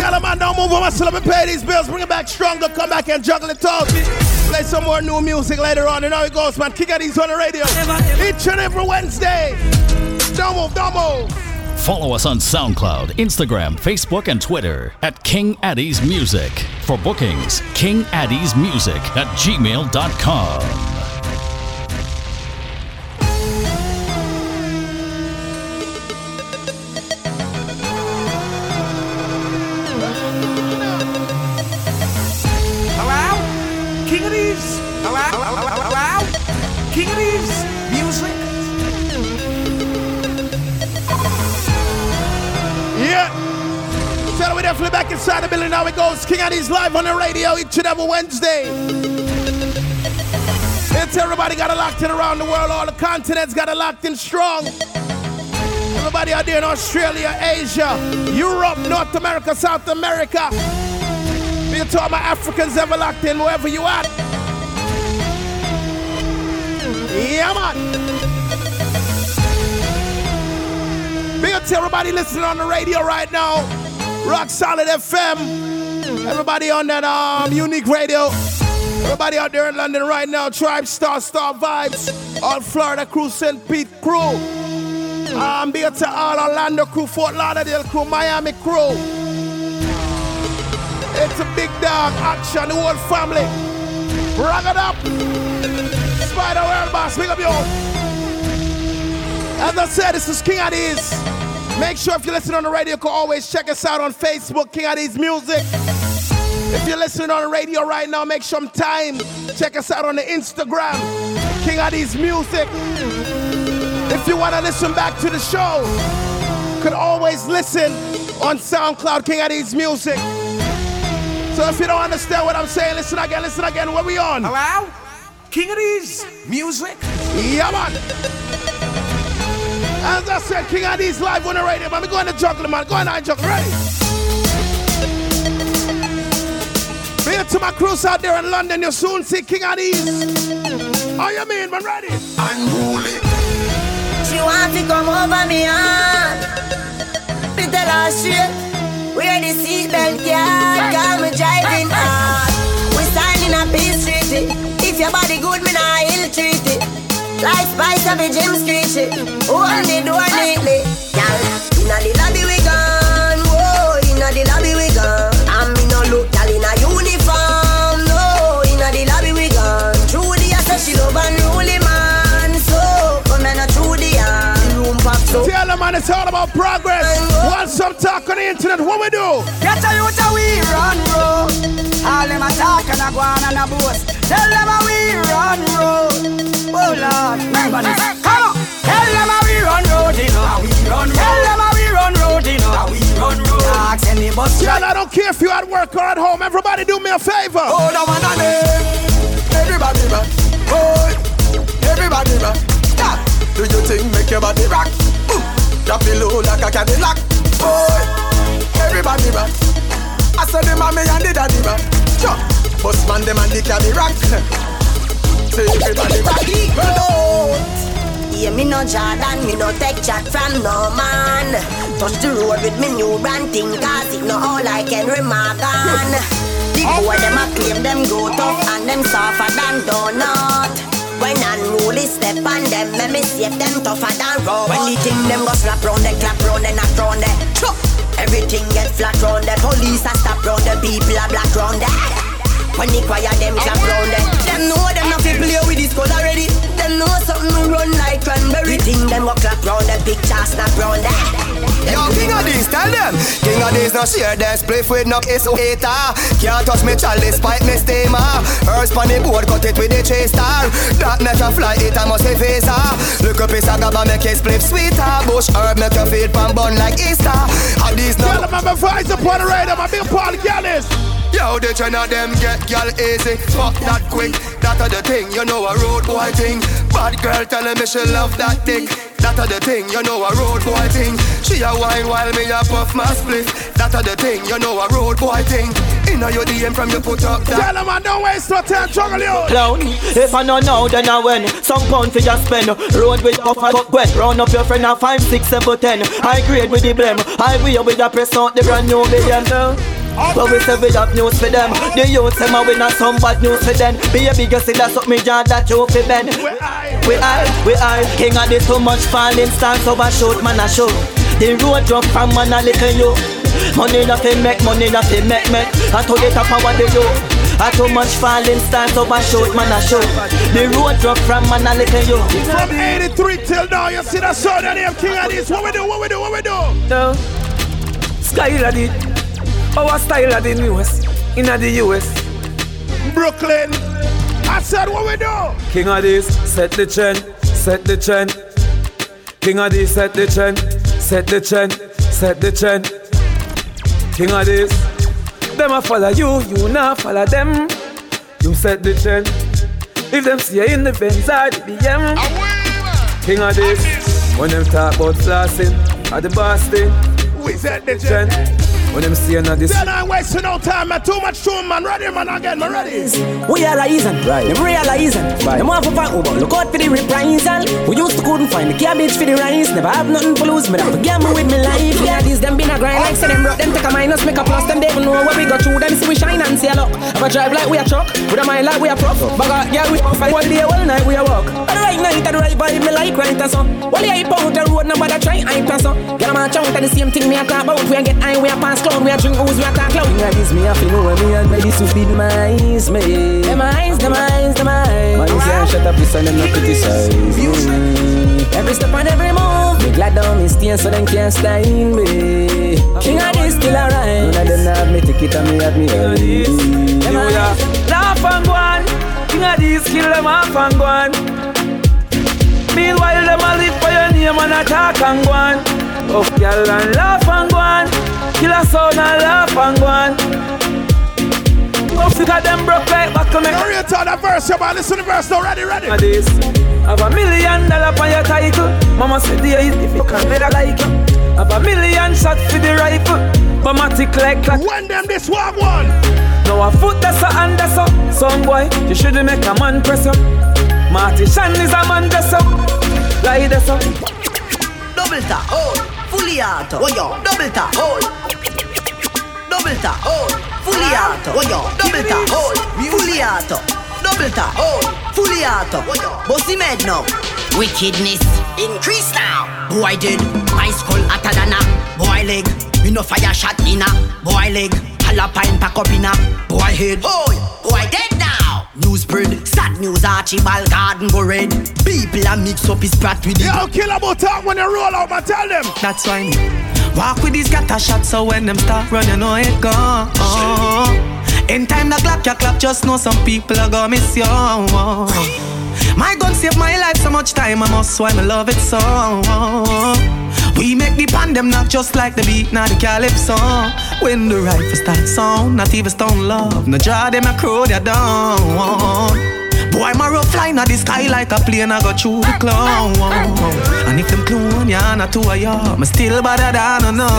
Tell them I don't move on muscle up and pay these bills. Bring it back stronger. Come back and juggle it out. Play some more new music later on. And know how it goes, man. Kick out these on the radio. Each and every Wednesday. Don't move, don't move. Follow us on SoundCloud, Instagram, Facebook, and Twitter at King Addies Music. For bookings, kingaddiesmusic at gmail.com. inside the building. Now it goes. King Addies live on the radio each and every Wednesday. It's everybody got it locked in around the world. All the continents got it locked in strong. Everybody out there in Australia, Asia, Europe, North America, South America. Me to all my Africans ever locked in wherever you at. Yeah, man. Up to everybody listening on the radio right now. Rock Solid FM. Everybody on that um unique radio. Everybody out there in London right now. Tribe Star Star Vibes. All Florida crew, St. Pete crew. Um, big up to all Orlando crew, Fort Lauderdale crew, Miami crew. It's a big dog action, the whole family. Rock it up. Spider World Boss, big up yo. As I said, this is King Addies. Make sure if you listen on the radio, you can always check us out on Facebook, King Addies Music. If you're listening on the radio right now, make some time. Check us out on the Instagram, King Addies Music. If you want to listen back to the show, could always listen on SoundCloud, King Addies Music. So if you don't understand what I'm saying, listen again, listen again. Where we on? Hello? King Addies? Music? Yeah, man. As I said, King Addies live on the radio, man. We going to juggle, man. Go on and juggle. Ready? Big up to my crews out there in London. You'll soon see King Addies. How you mean, man? Ready? Unruly. She want to come over me hand. Me tell her straight, wear the seatbelt, yeah. Cause me driving hard. We signing a peace treaty. If your body good, me nah ill treat Like spice of a gym street shit. Hold the door neatly. Girl, inna the lobby we gone. Whoa, inna the lobby we gone. And me no look, girl inna uniform. No, inna the lobby we gone. Trudy, I say she love unruly man. So come and through the room packed so. Tell them, man, it's all about progress. Want some talk on the internet? What we do? Get a youth a we run road. All them a talk and a go on and a boast. Tell them a we run road. Oh Lord, remember this. Come on. Tell them a we run road, you know. We run road. Tell them a we run road, you know. We run road. Talks any bus Girl, I don't care if you're at work or at home. Everybody do me a favor. Oh, the one and Everybody rock. Boy, everybody rock. Stop. Do you think make your body rock? Ooh, drop it low like a Cadillac. Boy, everybody rock. I said the mommy and the daddy man. Sure. Bus man them and the cabby rock. Say everybody rock. Road. Yeah, me no Jordan, me no take chat from no man. Touch the road with me new brand thing, cause it no all I can remark on. The boy them a claim them go tough and them softer than donut. When unruly step on them, me me safe them tougher than rubber. When the thing them go slap round, they clap round, they knock round, they chop. Everything get flat round, the police a stop round, the people a black round, they. When the choir them clap round them Them know them not fi play with this code already Them know something run like cranberry Thing them go clap round them picture snap round them Yo, King Addies, tell them. King Addies, no share their spliff with no kiss hater. Can't touch me chalice, pipe me steamer. Earth on the board, cut it with the chase star. That make a fly, it I must say visa. Look up his agaba, make his spliff sweeter. Bush herb, make you feel pan bun like Easter. How these no. Tell them I'm a voice upon the radar, my big Paul Gallis. Yo, the ten of them get gal easy. Fuck that quick. That are the thing, you know a road boy thing. Bad girl telling me she love that dick. That are the thing, you know a road boy thing. She a wine while me a puff my split. That are the thing, you know a road boy thing. Inna your DM from you put up that. Tell them I don't waste no time, juggle you. Clown, if I know now, then I win. Some pound for just spend. Road with puff and cut wet. Round up your friend at 5, 6, 7, 10. I grade with the blame. I wear with the press out the brand new BM now. But we say we have news for them. The youth say man we not some bad news for them. Baby you see that's up me John that you fi bend. We I, we I King of this too much falling stars So I shoot man I show The road drop from man a little you. Money nothing make, money nothing make, make. I told it up what they do. I too much falling stars so I shoot man I show The road drop from man a little you. From 83 till now, you see that son of them King of this. What we do, what we do, what we do? No. Skylar did Our style of the newest In the US Brooklyn I said what we do King of this, set the trend, set the trend. King of this, set the trend, set the trend, set the trend. King of this, them a follow you, you not follow them. You set the trend. If them see you in the Benz or the BM. King of this, when them talk about flossing or the Boston. We set the trend. When them see you in this. Then I wasting no time, man. Too much tune, man. Ready, man. Again, man. Ready. We realizing, right. them realizing. Right. Them want to find Uber, look out for the reprisal. We used to couldn't find the cabbage for the rice. Never have nothing to lose, me have to gamble with me life. Yeah, these them been a grind like say them rock. Them take a minus, make a plus. Them they even know where we go through. Them see we shine and see a look. Have a drive like we a truck, with a mind like we a prop. But yeah, we fight one day, one night we a walk. At the right night, at the right vibe, me like right and so. While you hype out the road, nobody try hype and so. Get a man chunk, the same thing me a talk about. We a get high, we a pass clown, we a drink booze, we a talk clown. Yeah, this me a feel know when me and ready to feed my eyes, me. Them eyes, them eyes, them eyes. Man, say shut up, listen, them not criticize. Mm. Every step and every move, me glad down me stay so them can't style me. King of this still alright. None of them have me ticket and me have me early. Them yeah, laugh and go on. King of these kill them off and go on. Meanwhile them a live for your name and a talk and go on. Oh girl and laugh and go on. Kill a sound and laugh and go on. Go figure them broke like back to me. Hurry up, tell that verse, you man. Listen to the verse now. Ready, ready. Of this, have a million dollar for your title. Mama said, dear, if you can better like you. Have a million shot for the rifle. But my tick like clock. When them this one one. Now a foot that's a hand that's up. Some boy, you shouldn't make a man press up. Marty Shan is a man that's up. Like that's up. Double tap, hold, fully auto. Oh yo, double tap, hold. Double tap, hold, fully auto. Oh yo, double tap, hold, fully auto. Double tap, hold, fully auto. Oh yo, bossy mad now. Wickedness increase now. Boy did, my skull hotter than a boy leg. Me no fire shot in a boy leg. Alpine pack up in a boy head. Boy, boy dead now. News spread, sad news Archibald Garden go red. People a mix up his brat with it. Yo, kill about talk when they roll out, man. Tell them. That's why me walk with these scatter shots so when them start running, you know it gone. In time the clock you clap, just know some people are gonna miss you. My gun saved my life so much time, I must why me love it so. We make the pan them not just like the beat, not the calypso. When the rifle starts sound, not even stone love. No draw them a crow they down. Boy, my rough flying at the sky like a plane, I go through the clown. And if them clone ya, not two of ya, me still better than I know.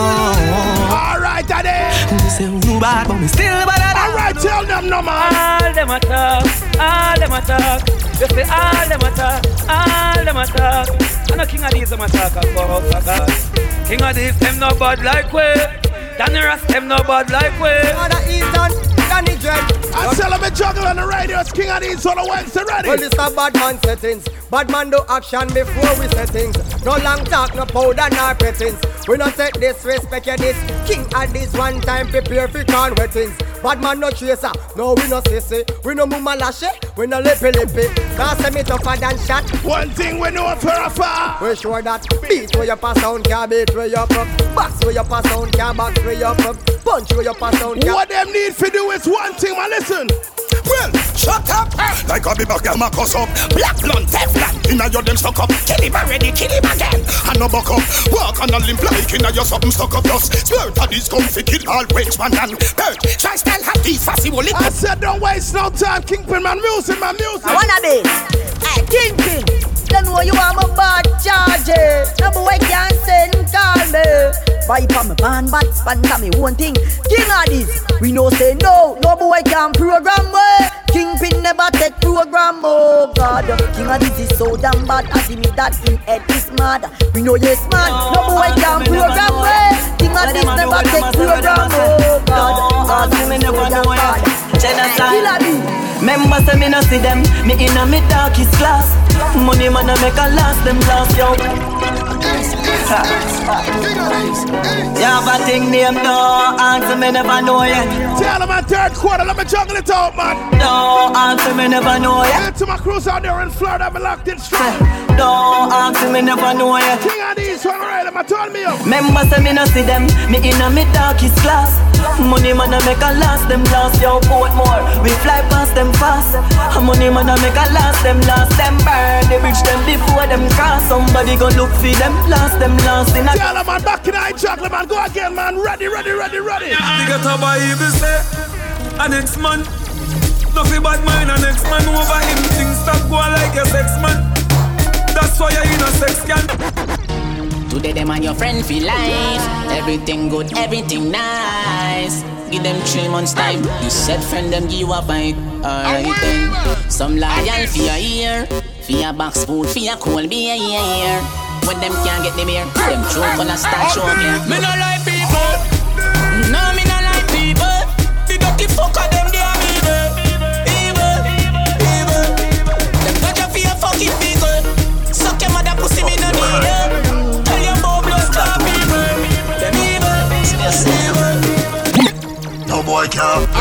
Alright, daddy. Who say who bad, but me still better than Alright, tell them no man. All them a talk, all them a talk. You say all them a talk, all them a talk. And the king of these them a talk about God. King Addies them no bad like we. Danny Ross them no bad like we. Other Easton, Danny Dread. I tell them a juggle on the radio. It's King Addies on the Wednesday ready. Well, it's a bad man settings. Bad man do action before we settings. No long talk, no powder, no pretense. We not take disrespect, you this. King at this one time, prepare for con wettings. Bad man no chaser, no we no sissy. We no mumma lashe, we no lippy lippy. Can't say me tougher than shot. One thing we know for a fact. We sure that beat where you pass sound can beat where you up. Box where you pass sound can box where you up. Punch where you pass sound can. What them need to do is one thing, man. Listen. Well, shut up. Like a big girl, my cuss up. Black blunt, Teflon. Inna your them stuck up. Kill him already, kill him again. And no buck up. Walk on a limp like inna your something stuck up. Just squirt of these comfy kill all wage man and bird. Try style have these fussy woolly. I said don't waste no time. Kingpin, man. Music, man. Music. I wanna be. Hey, Kingpin. Don't know you are my bad charger. No boy can send call me. Buy for me van, but sponsor me one thing. King Addies, we no say no. No boy can program me. Kingpin never take program. Oh God, King Addies is so damn bad. I see me that in head is mad. We know yes man. No boy can program me. King Addies never take program. Oh God, God, me never know bad. Genocide. Remember say me no see them Me inna me darkest class Money man a make a last them last yo You have a thing name no uh, Answer me never know yet Tell them at third quarter, let me juggle it out, man. No answer me never know yet to my crews out there in Florida, I'm locked in strong. No answer me never know yet King Addies one right, them a turn me up. Remember say me no see them. Me inna me darkest class. Money man a make a last them last. Yo boat more We fly past them fast. Money man a make a last them last. Them burn the bridge them before them cross. Somebody go look for them last them last in a Tell them, man, back in the chocolate, man. Go again, man. Ready, ready, ready, ready. You get a buy even say a next man. Nothing bad mind a next man over him. Things stop going like your sex man. That's why you in a sex can Today them and your friend feel life. Everything good, everything nice. Give them three months time. You said friend them give you a bite Alright then. Some loyal for your ear. For your box food, for your cold beer yeah, yeah. When them can't get them here Them throat gonna start showing here Me no like people. No me no like people. The dirty fucker them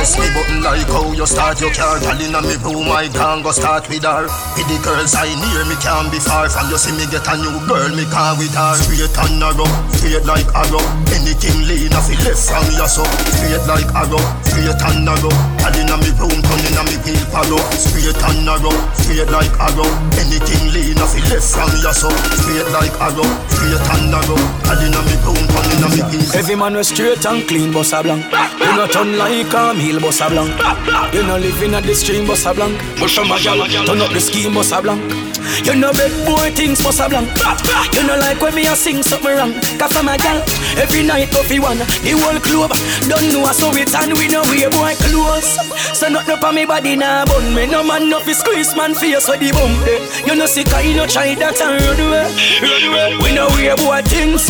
press me button like how you start. Your car Girl inna me room. I can't go start with her. With the girls I near me can't be far From you. See me get a new girl me can't with her. Straight and narrow, straight like arrow. Anything lean off it left from your so. Straight like arrow, straight and narrow. Girl inna me room turn inna me wheel follow Straight and narrow, straight like arrow. Anything lean off it left from your so Straight like arrow, straight and narrow Girl inna me room turn inna me wheel Every man was straight and clean, boss a blank. You no turn like a meal, boss a blank. You no living in a the stream, boss a blank. But from a gal, turn up the scheme, boss a blank. You no beg boy things, boss a blank. You no like when me a sing something wrong. Cause from a gal, every night coffee one, the whole club. Don't know so it and we know we boy close. So nothing up on me body nah bun me. No man no fi squeeze man face with the bum. eh. You no sick you no try that and run away. Run away. We know we boy things.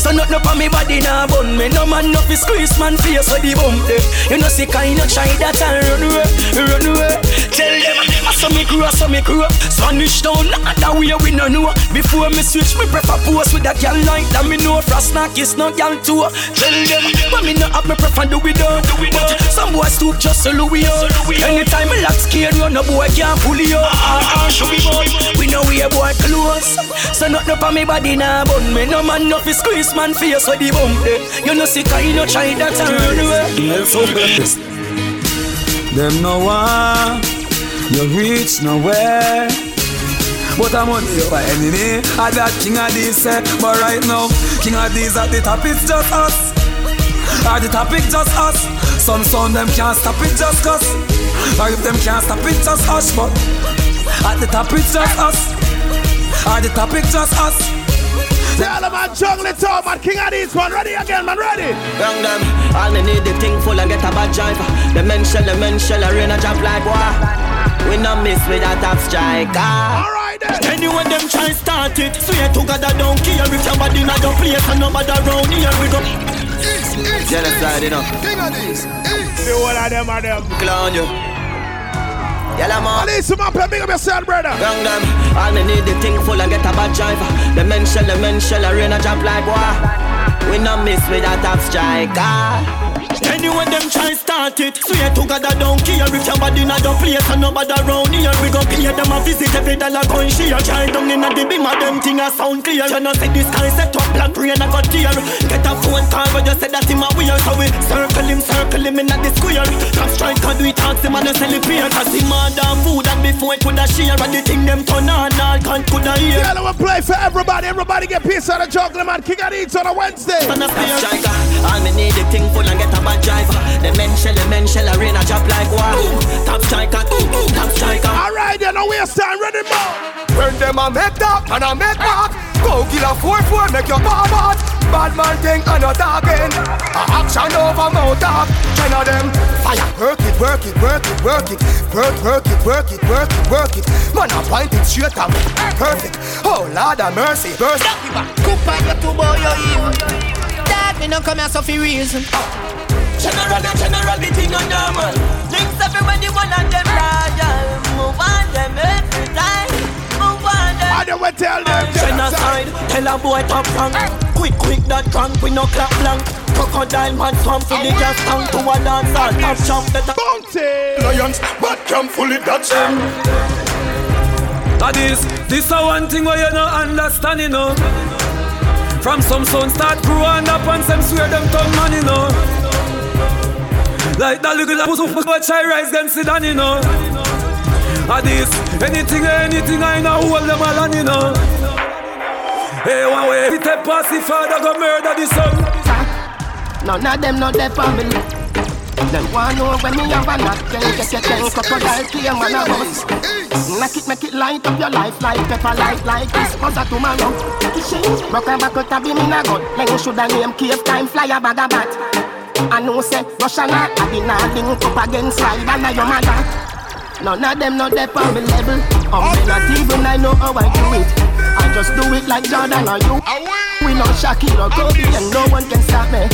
So nothing up on me body nah bun me. No man no fi squeeze man face with the bum. eh. You no sick you no try that and run away. Run away. Tell them I saw me crew, I saw me crew. Spanish town, not that way we no know. Before me switch, me prefer post with a gal like that. Me know frost not kiss no gal too. Tell them, but me no have me prefer do we done. But some boys stoop just so Louis on. Anytime me lock scared, run no boy can't pull you up. Ah, ah, show me boy, we know we a boy close. So not up on me body nah bun me. No man no fi squeeze man face with the bum. You know sick, you no try that and run away. Them no want you reach nowhere. But I'm on your enemy. I that king of these say, but right now, king of these at the top, it's just us. At the topic just us. Some sound them can't stop it just cause. Or if them can't stop it just hush, but at the top it's just us. At the top it's just us. Tell them man, jungle it up, man. King Addies one. Ready again, man. Ready. Young them, all me need the thing full and get a bad driver. The men shell, the men shell, a rain a drop like water. We no miss with a top striker. Ah. Alright then. Anyone them try start it, swear to God I don't care if somebody not your place and nobody around here we go. Genocide, you know. King Addies. The one of them are them. Clown you. Yalla man. Listen up, big up yourself, brother. Young them, all me need the thing full and get a bad driver. The men shell, the men shell, a rain a drop like water. We no miss with a top striker. Ah. Anyone them try start it, swear to God I don't care if somebody not your place and nobody around here we go pay them a visit every dollar gun share. Try down inna the beam of them thing a sound clear. You know see this guy set up black rain a got tear. Get a phone call but you said that him a weird so we circle him, circle him inna the square. Top strike can do it ask him and you celebrate cause him a damn food and before it coulda share and the thing them turn on all can't coulda hear. Yeah, we play for everybody. Everybody get piece of the juggler, man. King Addies on a Wednesday. Top striker, all me need the thing full and get a bad driver. The men shell, the men shell, a rain a drop like water. Top striker, top striker. Alright, then, no waste time. Ready, more. When them a make that and a make back Go kill a 4-4, make your bar bad Bad man thing and a talking A action over mouth talk Ten of them fire Work it, work it, work it, work it Work, work it, work it, work it, work it Man a point it straight up Perfect Oh Lord of mercy Burst Cook on your two boy, you evil. That me no come here so for reason. General and general, the thing on normal. Links everybody, one of them royal. Move on them every time. Move on them. I don't want to tell them. Genocide, tell a boy top rank. Quick, quick, that crank, we no clap blank. Crocodile man swam for the gas tank to a dance hall. Top shop better. Bounty. Lions, but come fully Dutch them That is, this a one thing where you no understand, you know. From some son start growing up and some swear them turn man, you know. Like that little pussy but I rise them sit down, you know. That is, anything, anything I know, hold them all on, you know. Hey, one way, it pass the father go murder the son. None of them not their family. Them want know when me have a knock, then get your ten crocodile clear man a bus. Make it, make it light up your life like pepper light like this. Cause a tomorrow. Rock a back out a beam in a gun. Then shoulda name cave time fly a bag of bat. I know say Russia not a be not link up against slide and a your mother. None of them not there on the level. Um, me not even I know how I do it. I just do it like Jordan or you. We Shaquille or Kobe and no one can stop me.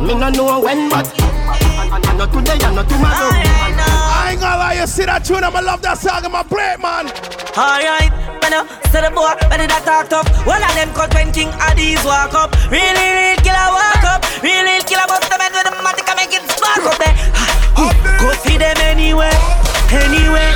Me no know when but I know today and not tomorrow. I ain't gonna lie, you see that tune, I'ma love that song, I'ma play it, man. Alright, when I say the boy, ready that talk tough. One of them cut when King Addies walk up. Really, real killer walk up. Really, real killer bust the man with the matic and make it spark up there. Ah, go see them anyway, anyway.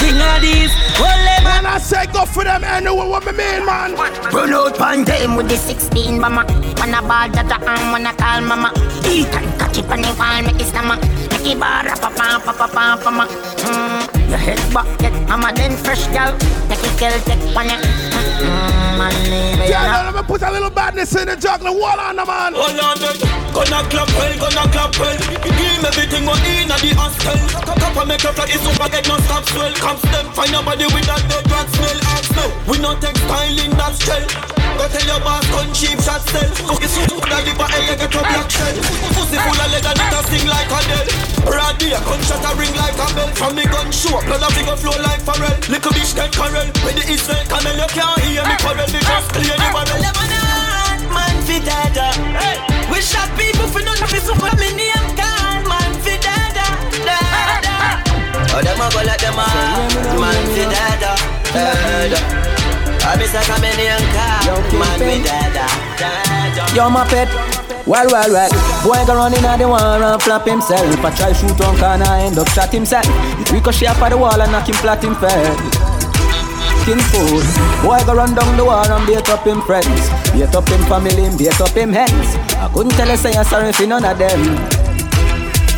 King Addies, well, man. I say go for them anyway, what me mean, man. Run out pan them with the 16 bomber. Man a ball that a arm, man a call mama. Eat and catch it on the wall, make it stammer. Make it bar, pa pa pa pa pa pa ma. Mm, your head back, get mama then fresh gal. Take it, girl, take one ya. Man, leave it, Yeah, let me put a little badness in the juggler. Wall on the man. Hold on, then. Gonna clap well, gonna clap well. Give him everything what in at the hostel. Cup make up like it's super get no stop swell. Comes them find nobody with that dead rat smell. Ask no, we not take styling that shell. Go tell your boss gun cheap shot sell. So that the bar you get a black shell. Pussy full of leather that a sing like a Adele. Brady a gunshot a ring like a bell. From me gun show blood a figure flow like Pharrell. Little bitch dead Carell. When the Israel camel you can't hear me quarrel. They just clear the barrel. Man fi dada. We shot people for not fi super me name card. Man fi dada, dada. Oh, them a go like them a man fi dada, dada. I miss a chameleon car, man fi dada, dada. Yo, my pet. Well, well, well. Boy go running at the wall and flap himself. I try shoot one corner, end up shot himself. It ricochet up at the wall and knock him flat in face. King food. Boy go run down the wall and beat up him friends. Beat up him family, and beat up him hands. I couldn't tell you say I'm sorry for none of them.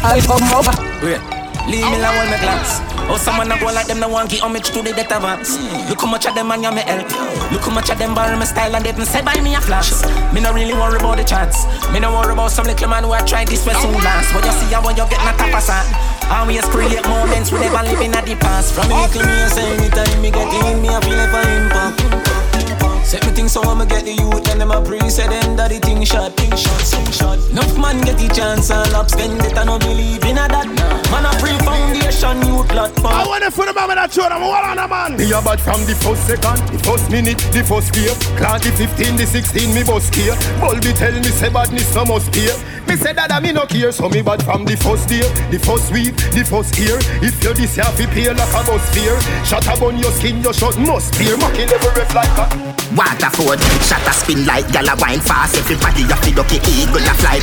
I come over. Wait. Leave me alone my glass. Oh, someone a go like them, no one give homage to the death advance. Look how much of them and you me help. Look how much of them borrow my style and didn't say buy me a flash. Me no really worry about the chance. Me no worry about some little man who I tried this way soon last. But you see how you get na top of sand. Always create moments we never living at the past. From me little me, I say anytime me get in, me I feel like I impact. Set me things so I'ma get the youth them a pre say them that the thing shot, thing shot, thing shot. Enough man get the chance and lap spend it, I no believe in a that. Man a pre foundation youth platform. I want it for the man that showed I'm one on a man. Me a bad from the first second, the first minute, the first wave. Class the 15, the 16, me bust here. Bulby tell me say badness no must care. Me say that I me no care, so me bad from the first day, the first week, the first year. If you this half pay like a bus fear, shut up on your skin, your shot must tear. Mocking every ref like a Waterford, shot a spin like gala wine fast. Everybody a fi ducky eagle a fly.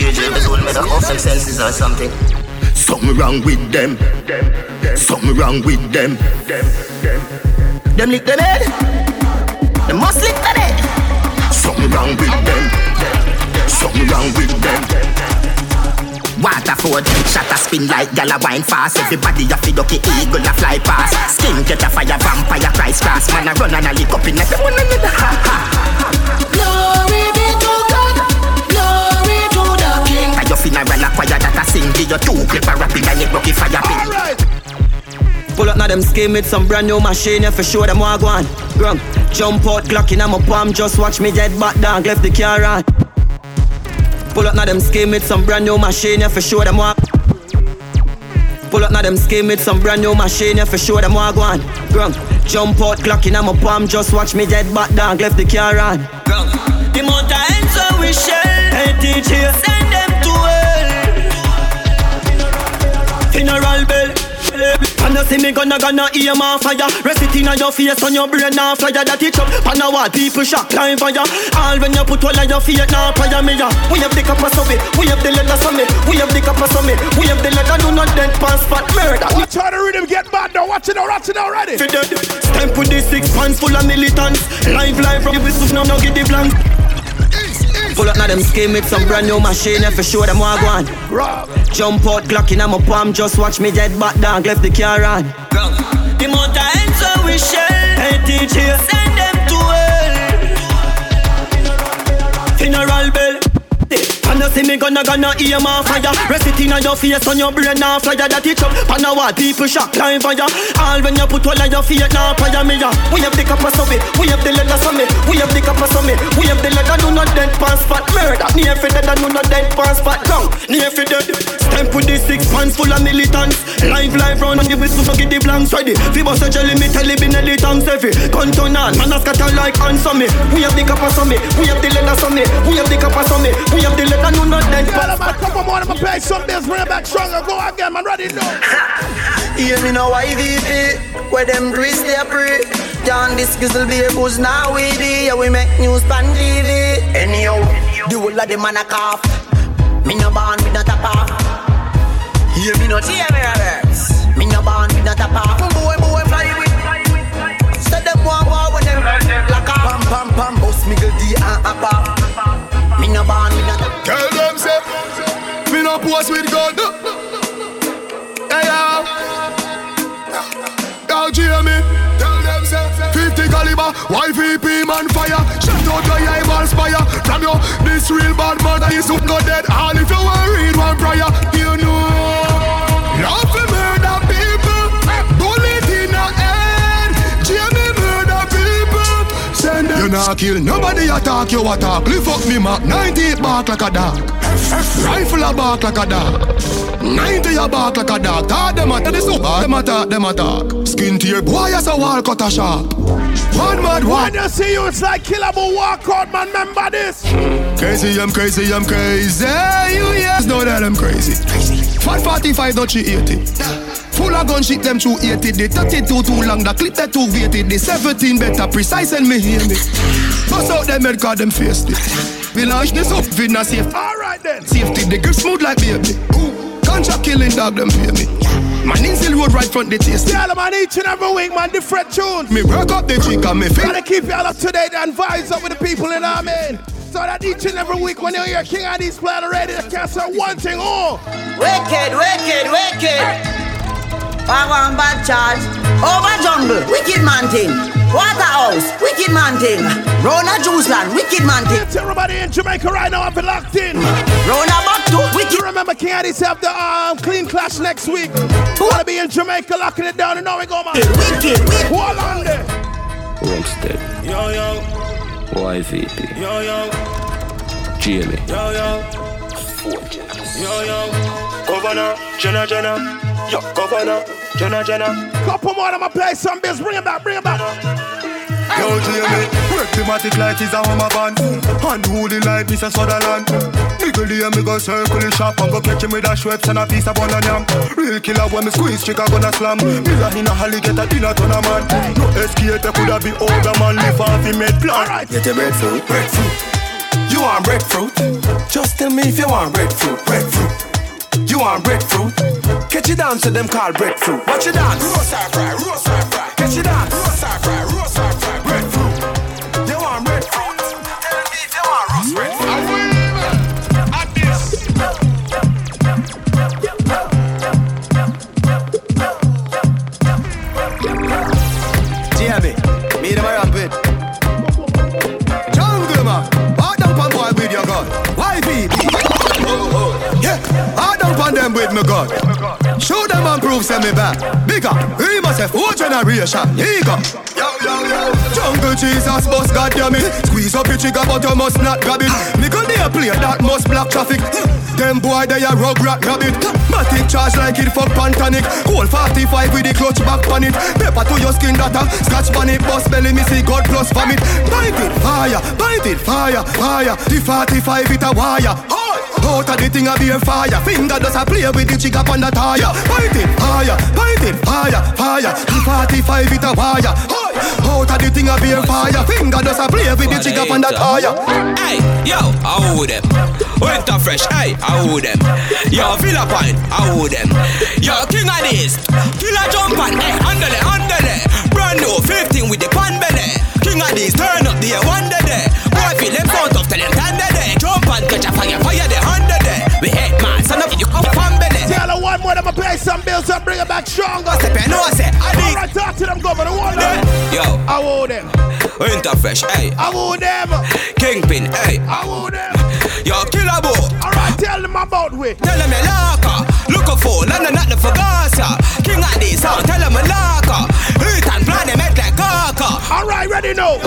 Usually they told me the off senses or something. Something wrong with them. Something wrong with them. Them lick them head. They must lick them head. Something wrong with them. Something wrong with them. Waterford, shot a spin like gala wine fast. Everybody a fi ducky eagle a fly past. Skin get a fire, vampire price class. Man a run and a lick up in like one another. Ha ha. Glory be to God, glory to the King. At your funeral a choir that a sing. Give you two clip a rapid and it rocky fire pin. Pull up now them scheme with some brand new machine, yeah, for sure them walk on. Grung, jump out, Glock in my palm, just watch me jet back down, left the car on. Pull up now them scheme with some brand new machine, yeah, for sure them walk. Pull up now them scheme with some brand new machine, yeah, for sure them walk on. Grung, jump out, Glock in my palm, just watch me jet back down, left the car on. Grung, the hands so we share, hey DJ, send them to hell. Funeral bell. And you see me gonna gonna hear my fire. Rest it inna your face on your brain now fire. That it up on a wall people shock line fire. All when you put all of your feet now fire me ya We have the copper so we have the leather so me. We have the copper so me. We have the leather do not dead pass spot murder. Watch how the rhythm get bad now. Watch it now, watch it now, ready? Fi dead Stamp with the six pants full of militants. Live live from the whistle now now get the blank Pull up now them scheme with some brand new machine yeah, for sure them walk on. Jump out, Glock in my palm, just watch me jet back down, left the car on. The amount of hands so we share, hey DJ, send them to hell. Funeral bell. And you see me gonna gonna hear my fire. Rest it inna your face on your brain now fire. That it up on a wall people shock line fire. All when you put all of your feet now fire me ya We have the so we have the leather me We have the me We have the leather do not dead pass spot Murder. Near fi dead and do not dead pass spot Down Near fi dead. Stamp with the six pants full of militants. Live live round and the whistle so get the blanks. Ready. Bust a jelly me tell it in the tanks heavy Gun turn on Man a scatter like on me We have the me We have the leather me We have the me We have the leather do not dead Tell them a couple more, I'ma play some bills, bring it back stronger. Go again, man, ready now. Hear me now, IVP, where them grease they pray. Down this gizzle be a booze now we be. Yeah, we make news pan TV. Anyhow, the whole of them man a cough. Me no born with no top off. Hear me now, hear me reverse. Me no born with no kill. Nobody attack you attack. Lift up me mark. 98 bark like a dog. Rifle a bark like a dog. 90 a bark like a dog. Talk them attack. This so hard. Them attack. Them attack. Skin to your boy as a wall cut a sharp. One mad one. When you see you, it's like killable walk out, man. Remember this. Crazy, I'm crazy, I'm crazy. You yes know that I'm crazy. Crazy. don't 380. Solar gun ship them through 80. The 32 too long, the clip they too weighted. The 17 better precise and me hear me. Bust out them head cause them faced it. We launch this up, we not safe. Alright then. Safety, the grip smooth like baby. Contract killing dog, them fear me. Man, in still road right front the taste. Y'all, man, each and every week, man, different tunes. Me work up the chick and me feel. Gotta keep y'all up to date and vibes up with the people in our man. So that each and every week when you're hear King Addies playing already, the cast one thing all. Oh. Wicked, wicked, wicked. Power and bad charge. Over jungle, wicked man thing. Waterhouse, wicked man thing. Rona Juiceland, wicked man thing. It's everybody in Jamaica right now, I've been locked in. Rona Batu, wicked. You remember King Addies have the um, clean clash next week. Wanna be in Jamaica locking it down and now we go, man. Wicked, wicked. Hold on there. Homestead. Yo, yo, YVP. yo, yo, Jamie. yo, yo. Yo, yo. Governor, Jenna, Jenna. Yo, Governor, Jenna, Jenna. Couple more, I'ma play some bills. Bring it back, bring it back. Yo, Jamie, work thematic like it's a Hummer band. Unholy like Mr. Sutherland. Nigga, there me go circle the shop and go catch him with a Schweppes and a piece of banana yam. Real killer when me squeeze, chick I gonna slam. Me run in a holly, get a dinner ton of man. No escator coulda be older man, live off him made plan. Get a breadfruit. Breadfruit. You want breadfruit? Just tell me if you want breadfruit. Breadfruit. You want breadfruit? Catch it down to them called breadfruit. Watch it dance. Roast fry, roast fry. Catch it dance. Roast fry, roast fry. Them with me gun. Show them and prove send me back. Bigger, we must have four generation. Yo. Jungle Jesus, boss, goddamn it. Squeeze up your trigger, but you must not grab it. Nickel a play that must block traffic. Them boy they a rug rat rabbit. Matic charge like it fuck pantanic. Cold 45 with the clutch back pan it. Pepper to your skin data. Scratch pan it, bust belly, me see God plus vomit. Bite it, fire, bite it, fire, fire. The 45 it a wire. Out of the thing a be fire. Finger does a play with the chick up on the tire. Bite it, fire, bite it, fire, fire. The 45 it a wire. Out of the thing a be fire. Finger does a play with the chick up on the tire. Hey, yo, I hold them. Winter fresh, hey, I hold them. Yo, Villa Pine, I hold them. Yo, King Addies, Killer jump on, hey, handle it, handle it. Brand new 15 with the pan belly. King Addies, turn up the one day. Boy, feel them sound of tell them time day. Jump and catch a fire, fire the more, I'ma play some bills and bring it back stronger. Step in, no, I say, I need. Alright, talk to them, governor. Hold them. Yo, I want them. Winter fresh, hey. I want them. Kingpin, hey. I want them. Yo, killer boy. Alright, tell them about we. Tell them you laka. Look up for London, not the Fagasa. King Addies sound, tell them you laka. Eat and plan them make like kaka. Alright, ready now.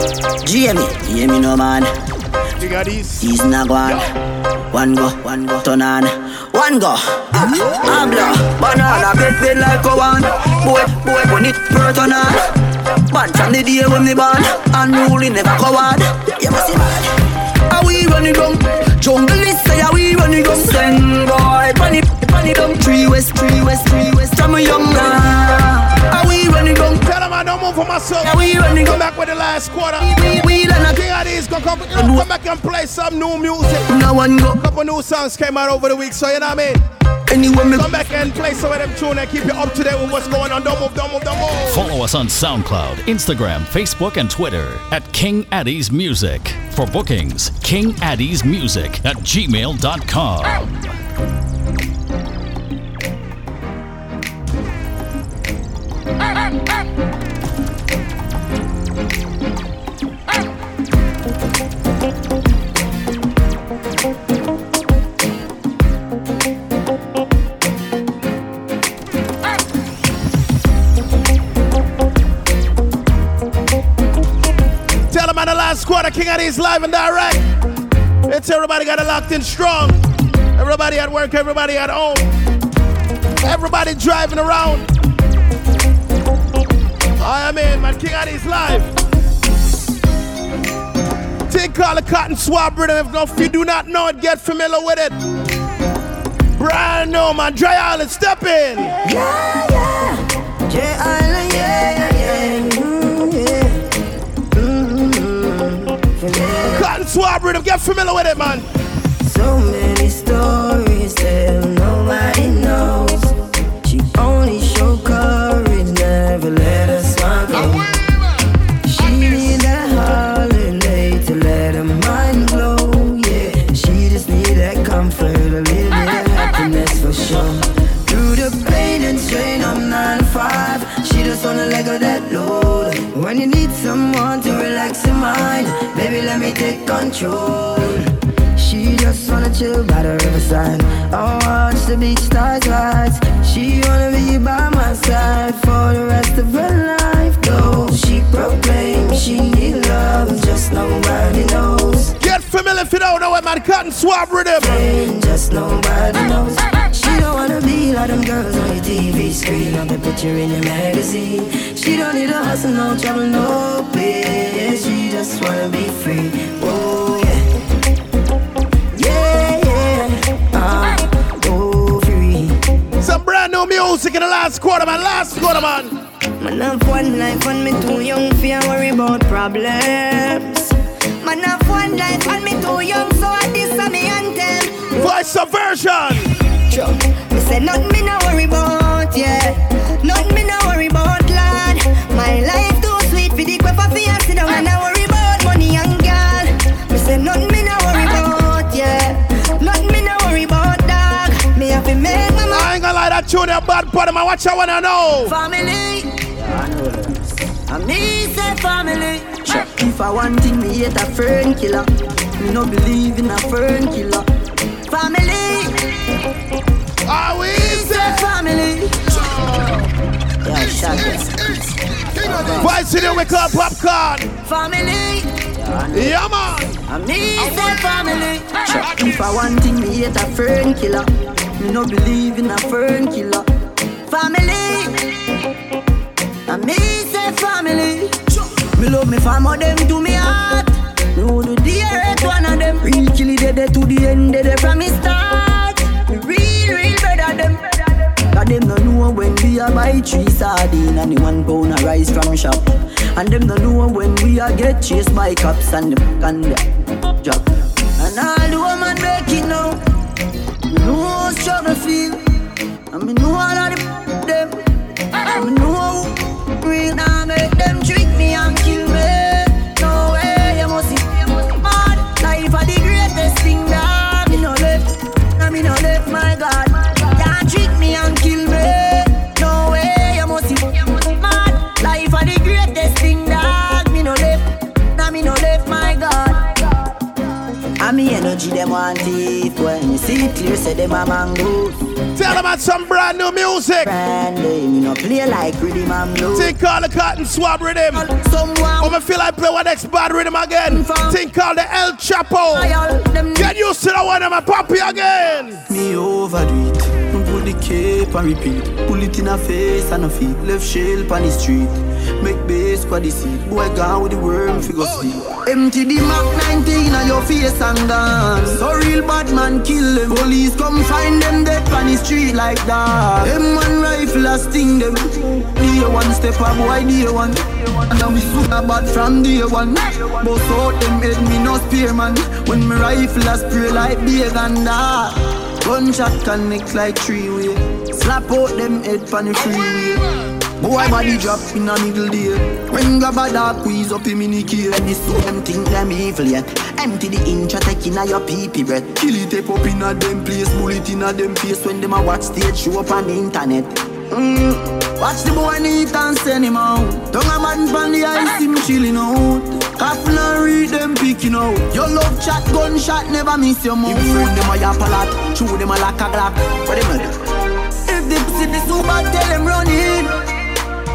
Jamie, hear me no man. King Addies. Season a go on. One go, one go, turn on. One go. Abla, banana, bed bed like a one. Boy, boy, when it per turn on. Bad from the day when me born. Unruly never coward. You must see bad. Are we running down? Jungle is say are we running down? Send boy, panic, panic down. Three west, three west, three west. From a young man. I don't move for myself. Are we running Come back with the last quarter. We, we, we, King Addies gonna come, you know, come back and play some new music. No one go. Couple new songs came out over the week, so you know what I mean. Anyway, me Come back and play some of them tune and keep you up to date with what's going on. Don't move, don't move, don't move. Follow us on SoundCloud, Instagram, Facebook, and Twitter at King Addies Music. For bookings, King Addies Music at gmail.com. Tell last quarter, King Addies live and direct. It's everybody got it locked in strong. Everybody at work, everybody at home. Everybody driving around. I am in, man. King Addies live. Take call the cotton swab rhythm. If, no- you do not know it, get familiar with it. Brand new, man. Dry Island, step in. Yeah, yeah. J Island, yeah, yeah, yeah. vibe rhythm. Get familiar with it, man. So many stories that nobody knows. She only showed courage, never let her smile go. She need that holiday to let her mind glow. Yeah, she just need that comfort, a little bit of happiness for sure. Through the pain and strain, of nine to five. She just wanna let go that load. When you need someone to relax your mind, baby, let me take control. She just wanna chill by the riverside. I watch the beach stars rise. She wanna be by my side for the rest of her life. Though she proclaims she need love, just nobody knows. Get familiar if you don't know what man cotton swab rhythm. Just nobody knows. Don't wanna be like them girls on your TV screen the picture in your magazine. She don't need a hustle, no trouble, no pay. She just wanna be free. Oh yeah, yeah, yeah. Ah, oh free. Some brand new music in the last quarter, man. Last quarter, man. Man have one life and me too young for worry about problems. Man have one life and me too young, so I a me anthem. Voice subversion. Sure. Me say nothing me no worry about, yeah. Nothing me no worry about, lad. My life too sweet for the quiff for you sit down and I worry about money and girl. Me say nothing me no worry about, yeah. Nothing me no worry about, dog. Me have to make my I ain't gonna lie, that tune a bad part of my watch I wanna know. Family. I me say family. If I want thing, me hate a fern killer. Me no believe in a fern killer. Family. Are we say family? Yeah, shut Voice in we call popcorn. Family. Yeah, man. I me say family. If I want thing, me hate a fern killer. Me no believe in a fern killer. Family. I me say family. Me love me family, them to me heart. Would do the earth one of them. Real killy dead to the end, dead from me start. Real, real better them. Cause them no know when we a buy three sardine and the one pound a rice from shop. And them no know when we a get chased by cops and them and them job. And all the woman make it now. Me know struggle feel. And me know all of the them. And me know how real now make me energy them want it. When you see it clear say them a mango Tell them about some brand new music. Brand new, me no play like rhythm and blues. Think call the cotton swab rhythm. Someone I'ma feel like play one next bad rhythm again. Think call the El Chapo. Get used to the one I'm a poppy again. Me overdo it. Me Put the cape and repeat. Pull it in a face and a feet. Left shell on the street. Make base for the seat. Boy gone with the worm figure sleep. Empty the Mac 19 on your face and gone. So real bad man kill them. Police come find them dead on the street like that. Them one rifle a sting them. Day one step a boy day one. And we super bad from day one. Both out them head me no spear man. When me rifle a spray like big and that. Gunshot connect like three way. Slap out them head pan the freeway. Boy body drop in a middle day. When grab a dark squeeze up him in the key. And this so them think them evil yet. Empty the inch attack in a your pee pee breath. Kill it tape up in a them place. Bullet in a them face when them a watch stage show up on the internet. Mm. Watch the boy neat and send him out. Don't a man from the ice him chilling out. Coughing and read them picking out. Your love chat gunshot never miss your mouth. Friend them a yap a lot. Chew them a like a glock. What them do? If they see the super, tell them run in.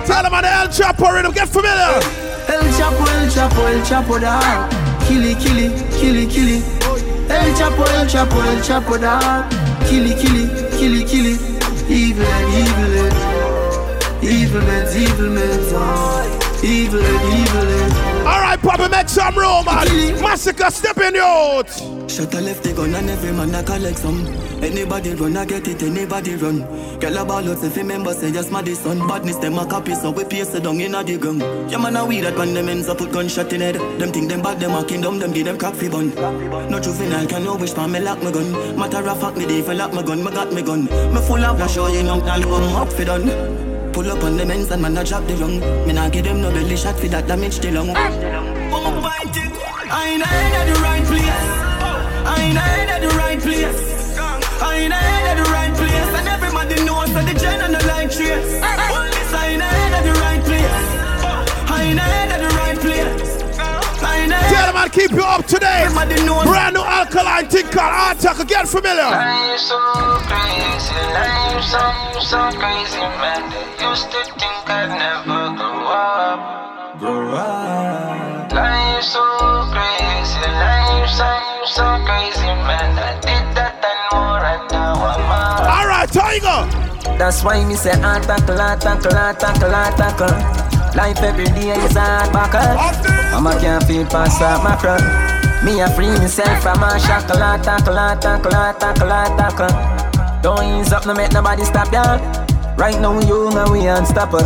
Tell them on the El Chapo rhythm, get familiar. El Chapo, El Chapo, El Chapo dog. Killy, killy, killy, killy. El Chapo, El Chapo, El Chapo dog. Killy, killy, killy, killy. Evil and evil and evil and evil and evil and evil and. All right, Papa, make some room, man. Massacre, step in out. Shut a left, they gun and every man a collect some. Anybody run, I get it, anybody run. Girl a ball out if you remember, say just my son. Badness, them a copy, so we paste it down in a the gun. Yeah, man, a weed that when them ends up put gunshot in head. Them think them bad, them a kingdom, them give them crack fi bun. No juvenile can no wish for me lock my gun. Matter of fact, me dey for lock my gun, me got me gun. Me full of flash, show oh, you know, I'll come up fi done. Pull up on the men's and man a drop the rung. Me nah give them no belly shot fi that damage the lung. I ain't at the right place. I ain't head at the right place. I ain't head at the right place. And everybody knows that the gen and the line trace. All this I ain't head at the right place. I ain't head at the right place. Tell them keep you up to date. Brand new alkaline thing called Art Talk. Get familiar. Life so crazy, life so, so crazy, man. They used to think I'd never grow up. Grow up. Life so crazy life so, so crazy, man. I did that and more, and now I'm out. Alright, Tiger. That's why me say heart tackle, heart tackle, heart tackle, heart tackle. Life every day is hard buckle. Mama can't feel past that macro. Me a free myself from a shackle, heart tackle, heart tackle, heart tackle, heart tackle. Don't ease up, no make nobody stop ya. Right now you know we unstoppable.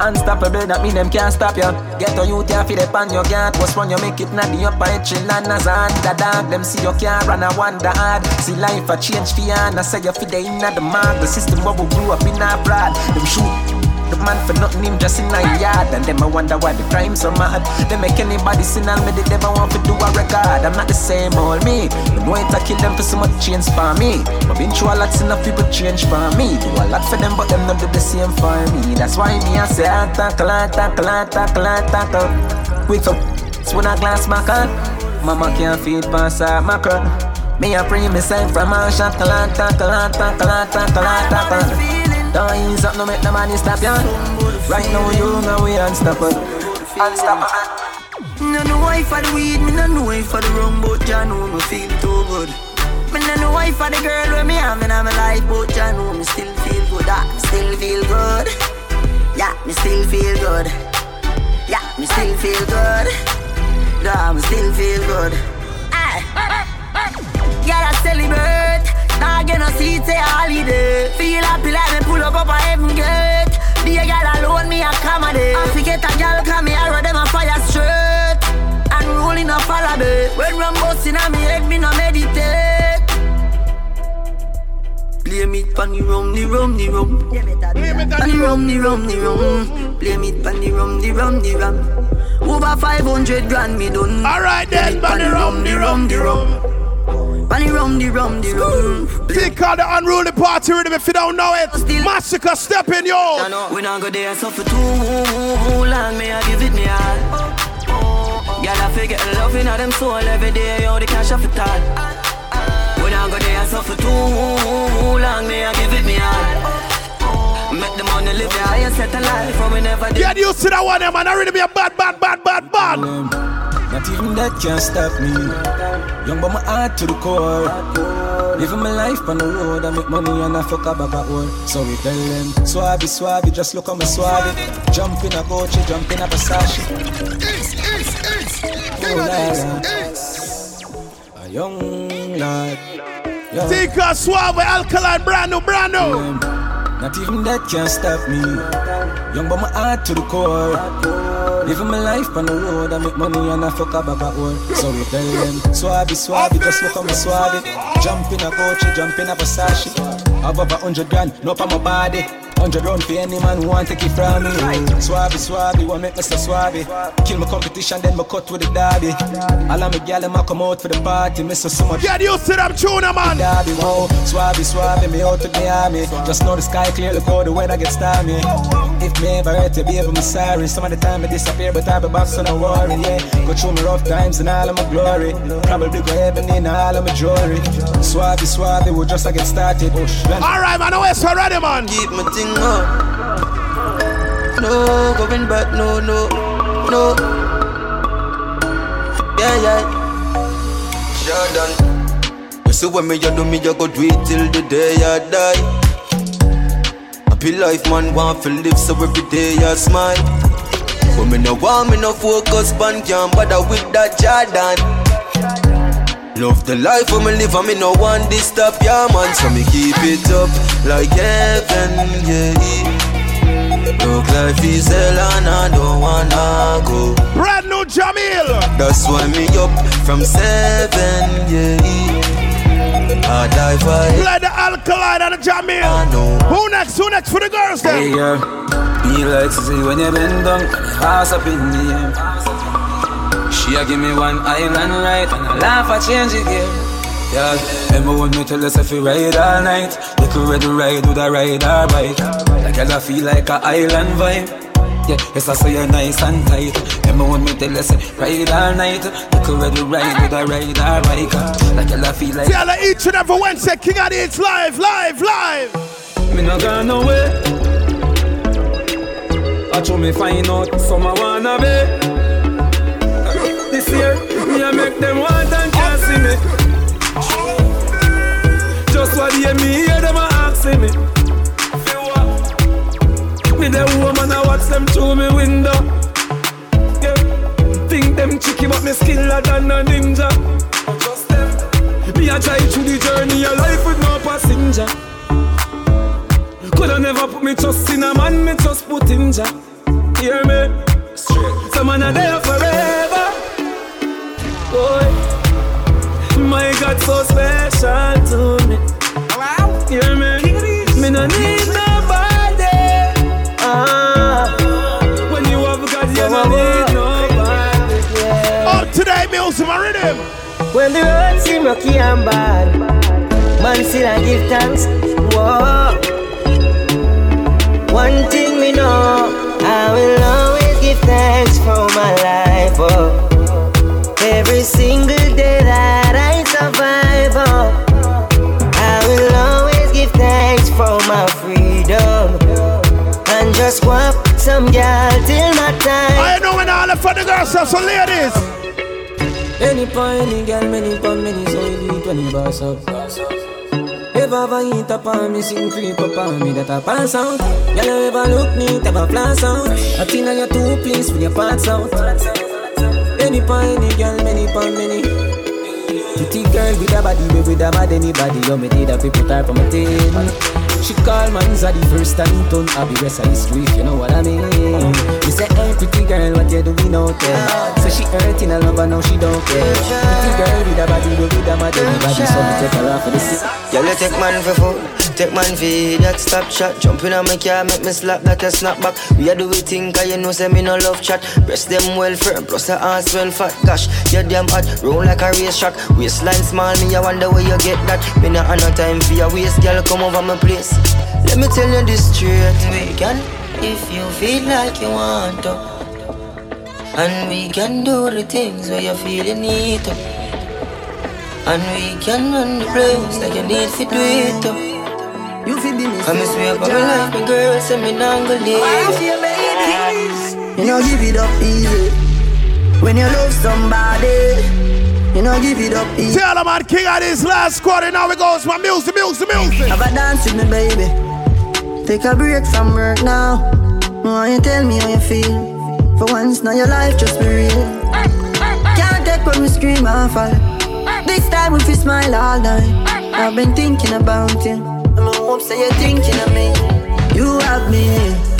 Unstoppable, that mean them can't stop you. Get on you, can't feel it on your guard. What's when you make it not the upper chill and as a underdog. Them see you can't run, I wonder hard. See life a change for you, and I say you feel the inner the mark. The system where we grew up in blood. Them shoot the man for nothing, him just in a yard. And them I wonder why the crime so mad. They make anybody sin and me, they never want to do a record. I'm not the same old me. Them want to kill them for so much change for me. But been through a lot, enough people change for me. Do a lot for them, but them not do the same for me. That's why me I say, I tackle, I tackle, I tackle, I tackle. With a when I glass my car. Mama can't feed past her macro. Me a me send from a shackle, tackle, tackle, tackle, tackle. Don't ease no make the money stop you. Right now you know we unstoppable. Unstoppable. Me no why for the weed, me no know why for the rum, but ya know me feel too good. Me no know why for the girl where me have in my life, but ya know me still feel good. Ah, still feel good. Yeah, me still feel good. Yeah, me still feel good. Yeah, me still feel good. Ah, yeah, I celebrate. Now get no seat, say holiday. Feel happy like me pull up up a heaven gate. Be a girl alone, me accommodate. I forget a girl, come me arrow them a fire straight. And rolling a follow me. When rum busting on me head, me no meditate. Blame it pon the rum, the rum, the rum. On the rum, the rum, the rum. Blame it pon the rum, the rum, the rum. Over 500 grand me done. Alright then, pon the rum, the rum, the rum. Bunny rum, the rum, the rum. Think of the unruly party rhythm if you don't know it. Massacre, step in, yo. We not go there so for too long, may I give it me all. Girl, I figure loving of them soul every day, yo, the cash off it all. We not go there so for too long, may I give it me all. Make the money live the highest set of life, for we never did. Get used to that one, man. I really be a bad, bad, bad, bad, bad. Not even that can stop me. Young but my heart to the core. Living my life on the road, I make money and I fuck up about work. So we tell them, swabby, swabby, just look at me swabby. Jump in a Gucci, jump in a Versace. Oh, la, la. A young lad. Yeah. Think of suave, alkaline, brand new, brand new. Not even that can stop me. Young but my heart to the core. Living my life on the road, I make money and I fuck up about work. So we tell them, swabby, swabby, just look at me swabby. Jump in a Gucci, jump in a Versace. Have over hundred grand, no on my body. Hundred round for any man who want to take it from me. Swabby, swabby, what make me so swabby? Kill my competition, then me cut with the daddy. All of me gal, them a come out for the party. Me so so much. Get used to them tuna, man. Daddy, whoa, swabby, swabby, me out to the army. Just know the sky clear, look how the weather gets stormy. If me ever hurt you, baby, I'm sorry. Some of the time I disappear, but I be back, so no worry, yeah. Go through my rough times and all of my glory. Probably go heaven in all of my jewelry. Swabby, swabby, we just a get started. Alright, man, I so ready, man. Keep my thing up. No, going back, no, no, no. Yeah, yeah. Done. You see when me, you do me, you go do it till the day I die. Happy life, man, want to live, so every day I smile. But me no want me no focus, man, can't bother with that Jordan. Love the life for me live and me no want this stop, yeah man So me keep it up like heaven, yeah Look life is hell and I don't wanna go. Brand new Jamil. That's why me up from seven, yeah. I die for it. Play the alkaline and the Jamil. Who next, who next for the girls then? Hey girl, be like to see when you bend down Ass up in the air. She a give me one island right and I laugh I change it again. Yeah, remember when me tell us if we ride all night, we could ready ride with a ride or bike. Like I feel like a island vibe. Yeah, yes, I say you're nice and tight. Remember when me tell you say ride all night. Look already ride with a ride all bike. Like you feel like. Tell her each and every Wednesday, King Addy, it's live, live, live. Me no gone nowhere. I try me find out some I wanna be. This year, me I make them want and can't see me. Hear me hear them asking me. Me the woman I watch them through me window. Yeah. Think them tricky but me skiller than a ninja. Trust them. Me a try through the journey of life with no passenger. Coulda never put me trust in a man, me just put in Jah. Hear me? Straight. Some man are there forever. Boy, my God so special to me. Wow. Hear me? Me no need nobody. Ah, when you have God, you no need nobody. Up today, music, my rhythm. When the road seem rocky and bad, man still I give thanks. Whoa. One thing we know, I will always give thanks for my life. Oh. Every single day that I survive, my freedom. And just walk some girl till my time. I know when all the funny girls are so ladies. Any point, any girl, many pon, many so you do it when you boss up. If I ever hit up on me, sing creep up on me that I pass out. Girl, you ever look neat, ever flash out. I think on your two please when your parts out. Any point, any girl, many pon, many. Pretty girl with a body, baby, with a mad anybody. You me did a fi put her for my team. She call man's a the first time turn I be rest of history if you know what I mean. You say, hey, pretty girl, what you doing out there? So she hurting a lover, now she don't care. Pretty girl with a body, baby, with a mad anybody. So me take her off for the city. Girl, you take man for food, take man for that stop shot. Jump in on my car, make me slap like a snapback. We a do we think, cause you know say me no love chat. Breast them well firm, plus the ass well fat. Gosh, you damn hot, roll like a race track. Waistline small, me I wonder where you get that. Me not have no time for your waist, girl, come over my place. Let me tell you this straight. We can, if you feel like you want to. And we can do the things where you feel you need to. And we can run the place like you need to do it to. You feel be me. Come and swear up my life, my girl, say me not gonna leave you. You know, give it up easy. When you love somebody, you know, give it up easy. Tell them man, king of this last quarter. Now it goes, my music, music, music. Have a dance with me, baby. Take a break from work now. Why you tell me how you feel? For once, now your life just be real. Can't take when we scream and fall. This time we fi smile all night. I've been thinking about you. Hope say you're thinking of me. You have me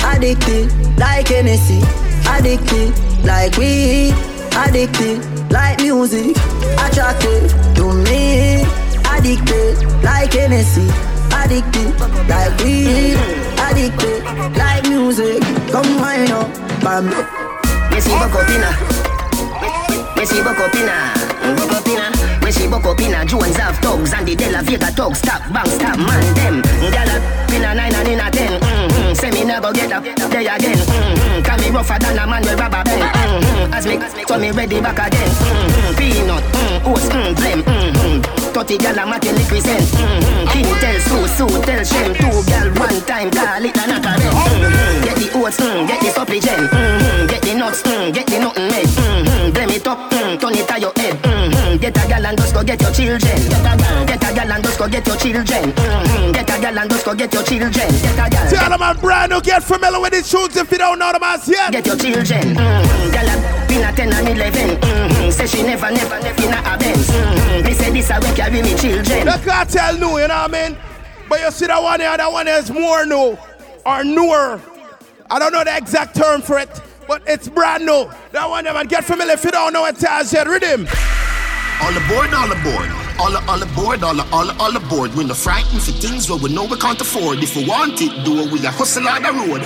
addicted like Hennessy. Addicted like weed. Addicted like music. Attracted to me. Addicted like Hennessy. Addicted like weed. Addicted like music. Come wind up, bam. Messi Bocopina. Messi Bocopina. Bocopina. Messi Bocopina. Jones have thugs and the De La Vega thugs. Stop, bang, stop, man, them. Gala, pin a nine and in a ten. Mm-hmm. Say me never get up there again. Mm-hmm. Can me rougher than a man with rubber band. Mm-hmm. As me, so me ready back again. Mm-hmm. Peanut, mm, oats, mm, blem. Mm-hmm. 30 gal a make send. Mm-hmm. King tell Sue, Sue tell Shem. Two gal one time call it a knock a mm-hmm. Get the oats, mm, get the supply gen. Mm-hmm. Get the nuts, mm, get the nothing made. Mm-hmm. Blame it up, mm, turn it to your head. Mm-hmm. Get a gal and just go get your children. Get a gal, get a gal and just go get your children. Mm-hmm. Get a gal and just go get your children. Get a gal. Tell them man, brand new, get familiar with these tunes if you don't know them as yet. Get your children. Mm-hmm. Gal a been a 10 and 11. Mm-hmm. Say she never, never, never in a Benz. Mm-hmm. Me say this a way carry me children. The cartel new, you know what I mean? But you see that one here, that one is more new or newer. I don't know the exact term for it, but it's brand new. That one, man, get familiar if you don't know it. Taz yet, rhythm. All aboard, all aboard. All, all aboard, all, all, all aboard. We're not frightened for things where we know we can't afford. If we want it, do it, we a hustle on the road.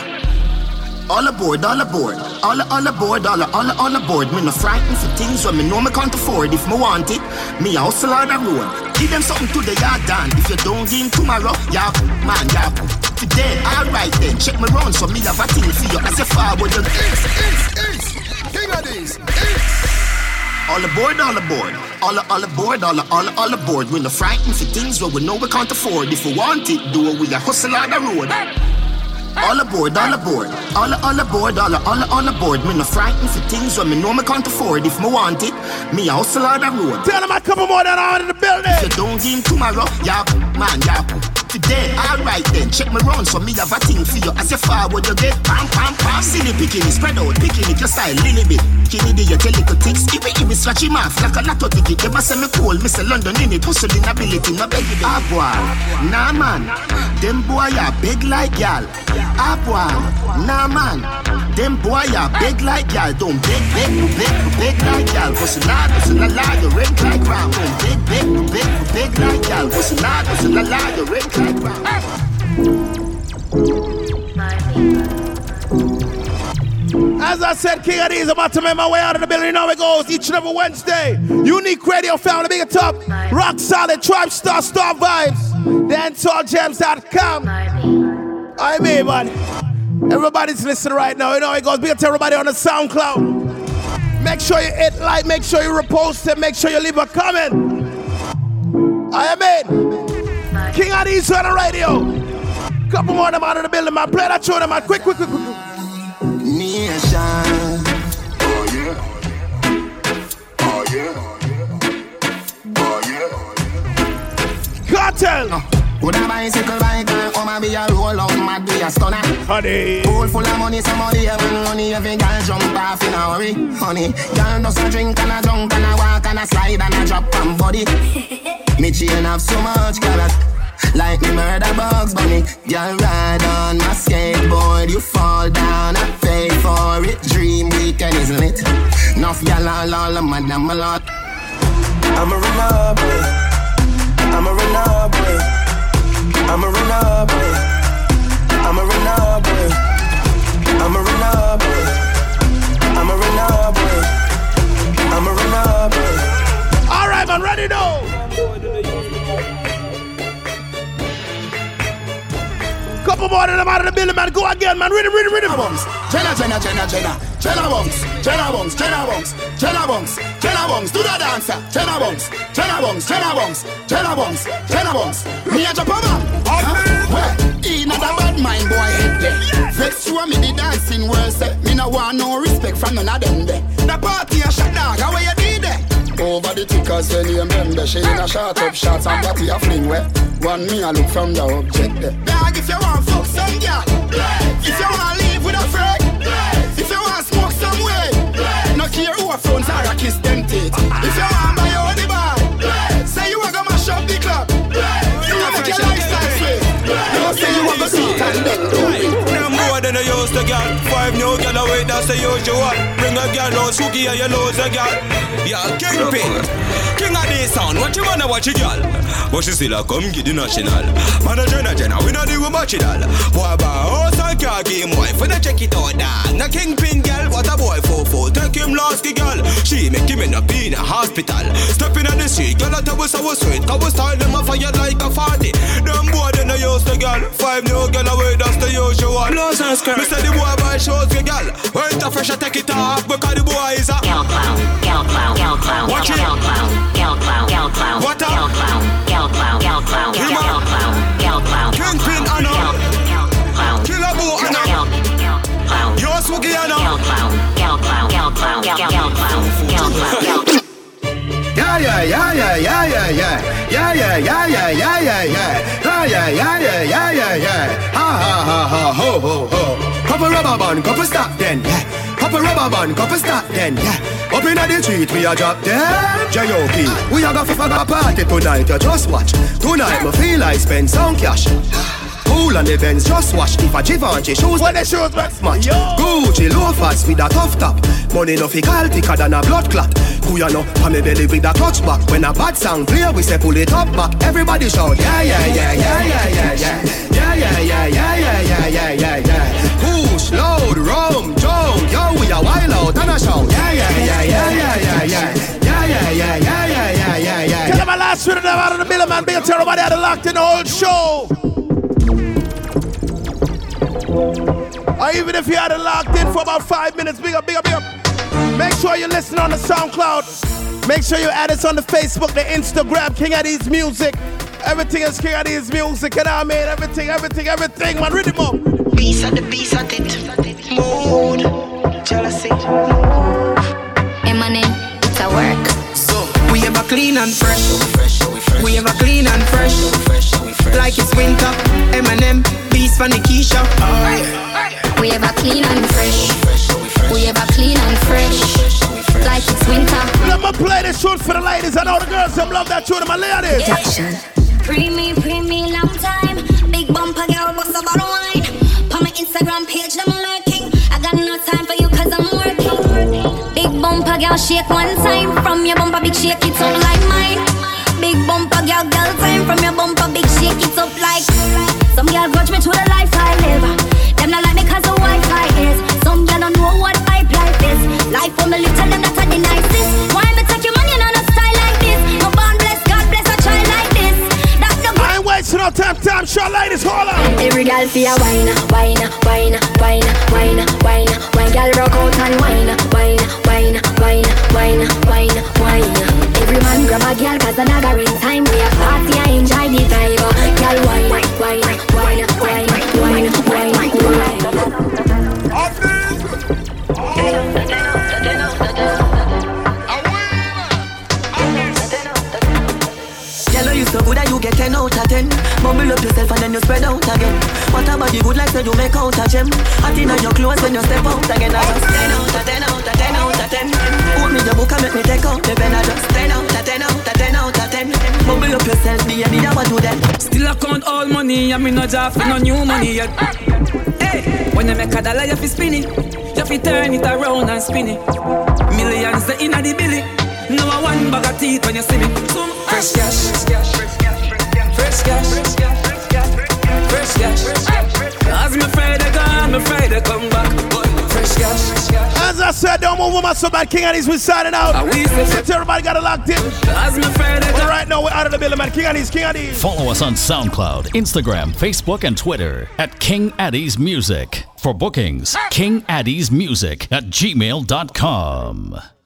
All aboard, all aboard, all all aboard, all all all aboard. Me no frightened for things when me know me can't afford. If me want it, me a hustle on the road. Give them something to the yard done. If you don't give tomorrow, yeah, man, yeah. Today, alright then, check me round so me have a thing for you as you forward. Ace, ace. King Addies. All aboard, all aboard, all all aboard, all all all aboard. We're not frightened for things where we know we can't afford. If we want it, do it. We a hustle on the road. All aboard, all aboard, all all aboard, all all all aboard. Me no frightened for things when me know me can't afford. If me want it, me a hustle on the road. Tell them a couple more than I in the building. If you don't give tomorrow, yeah, man, yeah. Today, alright then, check me round so me have a thing for you. As you forward, you get pam pam pam. See the bikini spread out, bikini your style, little bit. Kini do you tell little ticks? It, if it scratch him off like a lotto ticket, never say me cool, Mr. London in it, hustling ability, no beg you. Ah boy, nah man, them boy ya big like y'all. Ah boy, nah man, them boy ya big like y'all. Don't big big big big like y'all. Hustle hard, hustle a lot, you red like round. Don't big big big big like y'all. Hustle hard, hustle a lot, you red. As I said, King Addies, I'm about to make my way out of the building. Now it goes each and every Wednesday. Unique Radio Family, big it up. Rock solid, tribe star, star vibes. DancehallGems.com. I mean, man. Everybody's listening right now. You know it goes. Big up to everybody on the SoundCloud. Make sure you hit like, make sure you repost it, make sure you leave a comment. I in. King Addies on the radio. Couple more of them out of the building, man. Play that tune, man. Quick, quick, quick, quick. Nation. Oh yeah. Oh yeah. Oh yeah. Oh, yeah. Cartel. Uh, Would a bicycle bike and come and be a roll out mad be a stunner Honey Pool full of money, somebody having money Every girl jump off in a hurry Honey, girl does a drink and a drunk and a walk and a slide and a drop on body Me chain have so much color like me murder bugs bunny Girl ride on my skateboard You fall down, I pay for it Dream weekend, isn't it? Enough y'all all, all of my damn a lot I'm a runner boy. Eh. I'm a runner boy. Eh. I'm a runner boy. Eh. I'm a runner boy. I'm a runner boy. I'm a runner boy. I'm a runner boy. All right, man, ready now. Couple more of them out of the building, man. Go again, man. Ready, ready, ready. Bums. Jenna, Jenna, Jenna, Jenna. Jenna bunks. Jenna bunks. Jenna bunks. Jenna bunks. Jenna bunks. Do the dancer. Jenna bunks. Jenna bunks. Jenna bunks. Jenna bunks. Jenna bunks. Me a jump over. He not a bad mind boy head there. Vex you me the dancing worse. eh. Me no want no respect from none of them there. The party a shot dog. How you did there? Over the tickers when you remember She in a shot up shots and body a fling where One me a look from the object there Dog if you want fuck some girl If you want to live with a friend If you want to smoke some way No care who a phones or a kiss them teeth. If you want buy your the bar Say you a go mash up the club. You a make your lifestyle sweet. You say you a go sit and then do it then I used to girl. Five new girl away, that's the usual. Bring a girl, spooky, and you lose a girl. Yeah, kingpin. King of this sound, what you wanna watch a gal But she still a come get the national. Man a jenna jenna, we not do much it all Boy about house and car game wife, when I check it out dog. Now kingpin gal, what a boy for for Take him last the gal She make him in a in a hospital. Stepping on the street, gal a tell us our sweet. Cause we style them a fire like a party. Them boy then a use the girl. Five new gal away, that's the usual Blouse and skirt Me say the boy buy shows for girl. When the fresh I take it off Because the boy is a Gal clown, gal clown, gal clown, Watch gal it. clown, gal clown, gal clown, What up? gal clown, gal clown, gal clown, gal clown, gal clown, Kingpin Anna clown, Killer Boo Anna clown, Yo Swoogie gal Anna clown, gal clown, gal clown, gal gal clown, gal clown, gal clown. Yeah, yeah, yeah, yeah, yeah, yeah, yeah. Yeah, yeah, yeah, yeah, yeah, yeah. Ah, yeah, yeah, yeah, yeah, yeah, yeah. Ha, ha, ha, ha, ho, ho, ho. Couple rubber band, couple stop then, yeah. Couple rubber band, couple stop then, yeah. Up inna the street, we a drop dead. J.O.P. We a go for a party tonight, you just watch. Tonight, me feel I spend some cash. Cool on the Benz, just watch if a Givenchy shoes When the shoes back match Gucci loafers with a tough top Money no fi call thicker than a blood clot Who ya know, pa me belly with a clutch back When a bad sound play, we say pull it up back Everybody shout, Yeah, yeah, yeah, yeah, yeah, yeah, yeah, yeah Yeah, yeah, yeah, yeah, yeah, yeah, yeah, Load, Rome, Joan, yo, we are wild out on a show. Yeah, yeah, yeah, yeah, yeah, yeah, yeah, yeah, yeah, yeah, yeah, yeah, yeah, yeah, yeah. Tell them my last minute out of the middle, man. Big tell everybody I locked in the whole show. Or even if you had it locked in for about five minutes, big up, big up, big up. Make sure you listen on the SoundCloud. Make sure you add us on the Facebook, the Instagram, King Addies Music. Everything is King Addies Music, and I mean everything, everything, everything, man. Rhythm up. Beast at the beast at it. Mood. Jealousy. Eminem, it's a work. So, we have a clean and fresh. We have a clean and fresh. Like it's winter. Eminem, beast for Nikisha. Oh, yeah. We have a clean and fresh. We have a clean and fresh. Like it's winter. Let me play this tune for the ladies. I know the girls them love that tune, my ladies. Action. Pre me, pre me, long time. Big bumper girl, bust a bottle wine. On my Instagram page, them lurking. I got no time for you cause I'm working. Big bumper girl, shake one time. From your bumper, big shake it up like mine. Big bumper girl, girl time. From your bumper, big shake it up like. Some girl grudge me to the life I live. Them not like me cause the Wi-Fi is. Some girl don't know what hype life for me little them that are the nicest. Why me take your money and on a style like this? No born bless, God bless a child like this. That no I ain't wasting no time, time, short ladies, hold on. Every girl feel wine, wine, wine, wine, wine, wine, wine. Girl rock out and wine, wine, wine, wine, wine, wine, wine. Every man grab a girl 'cause another in time. We a party, I enjoy the vibe. Girl wine, wine, wine, wine, wine, wine, good that you get 10 out of 10. Bubble up yourself and then you spread out again. What about the good like say you make out a gem? Hot in your clothes when you step out again. I just 10 out of 10 out of 10 out of 10. Put me the book and make me take out the pen. I just 10 out of 10 out of 10 out of 10. Bubble up yourself, baby, I want to that. Still I count all money, and me no job for no new money yet. Hey, when you make a dollar, you fi spin it. You fi turn it around and spin it. Millions the inna the billy. No one bag of teeth when you see me. Some fresh cash, fresh cash, fresh cash, fresh cash. Cause me afraid they gone, me afraid they come back. Fresh cash. As I said, don't move with my so bad. King Addies, we signing out. Since everybody got it locked in. But right now, we're out of the building, man. King Addies, King Addies. Follow us on SoundCloud, Instagram, Facebook, and Twitter at King Addies Music. For bookings, King Addies Music at gmail.com.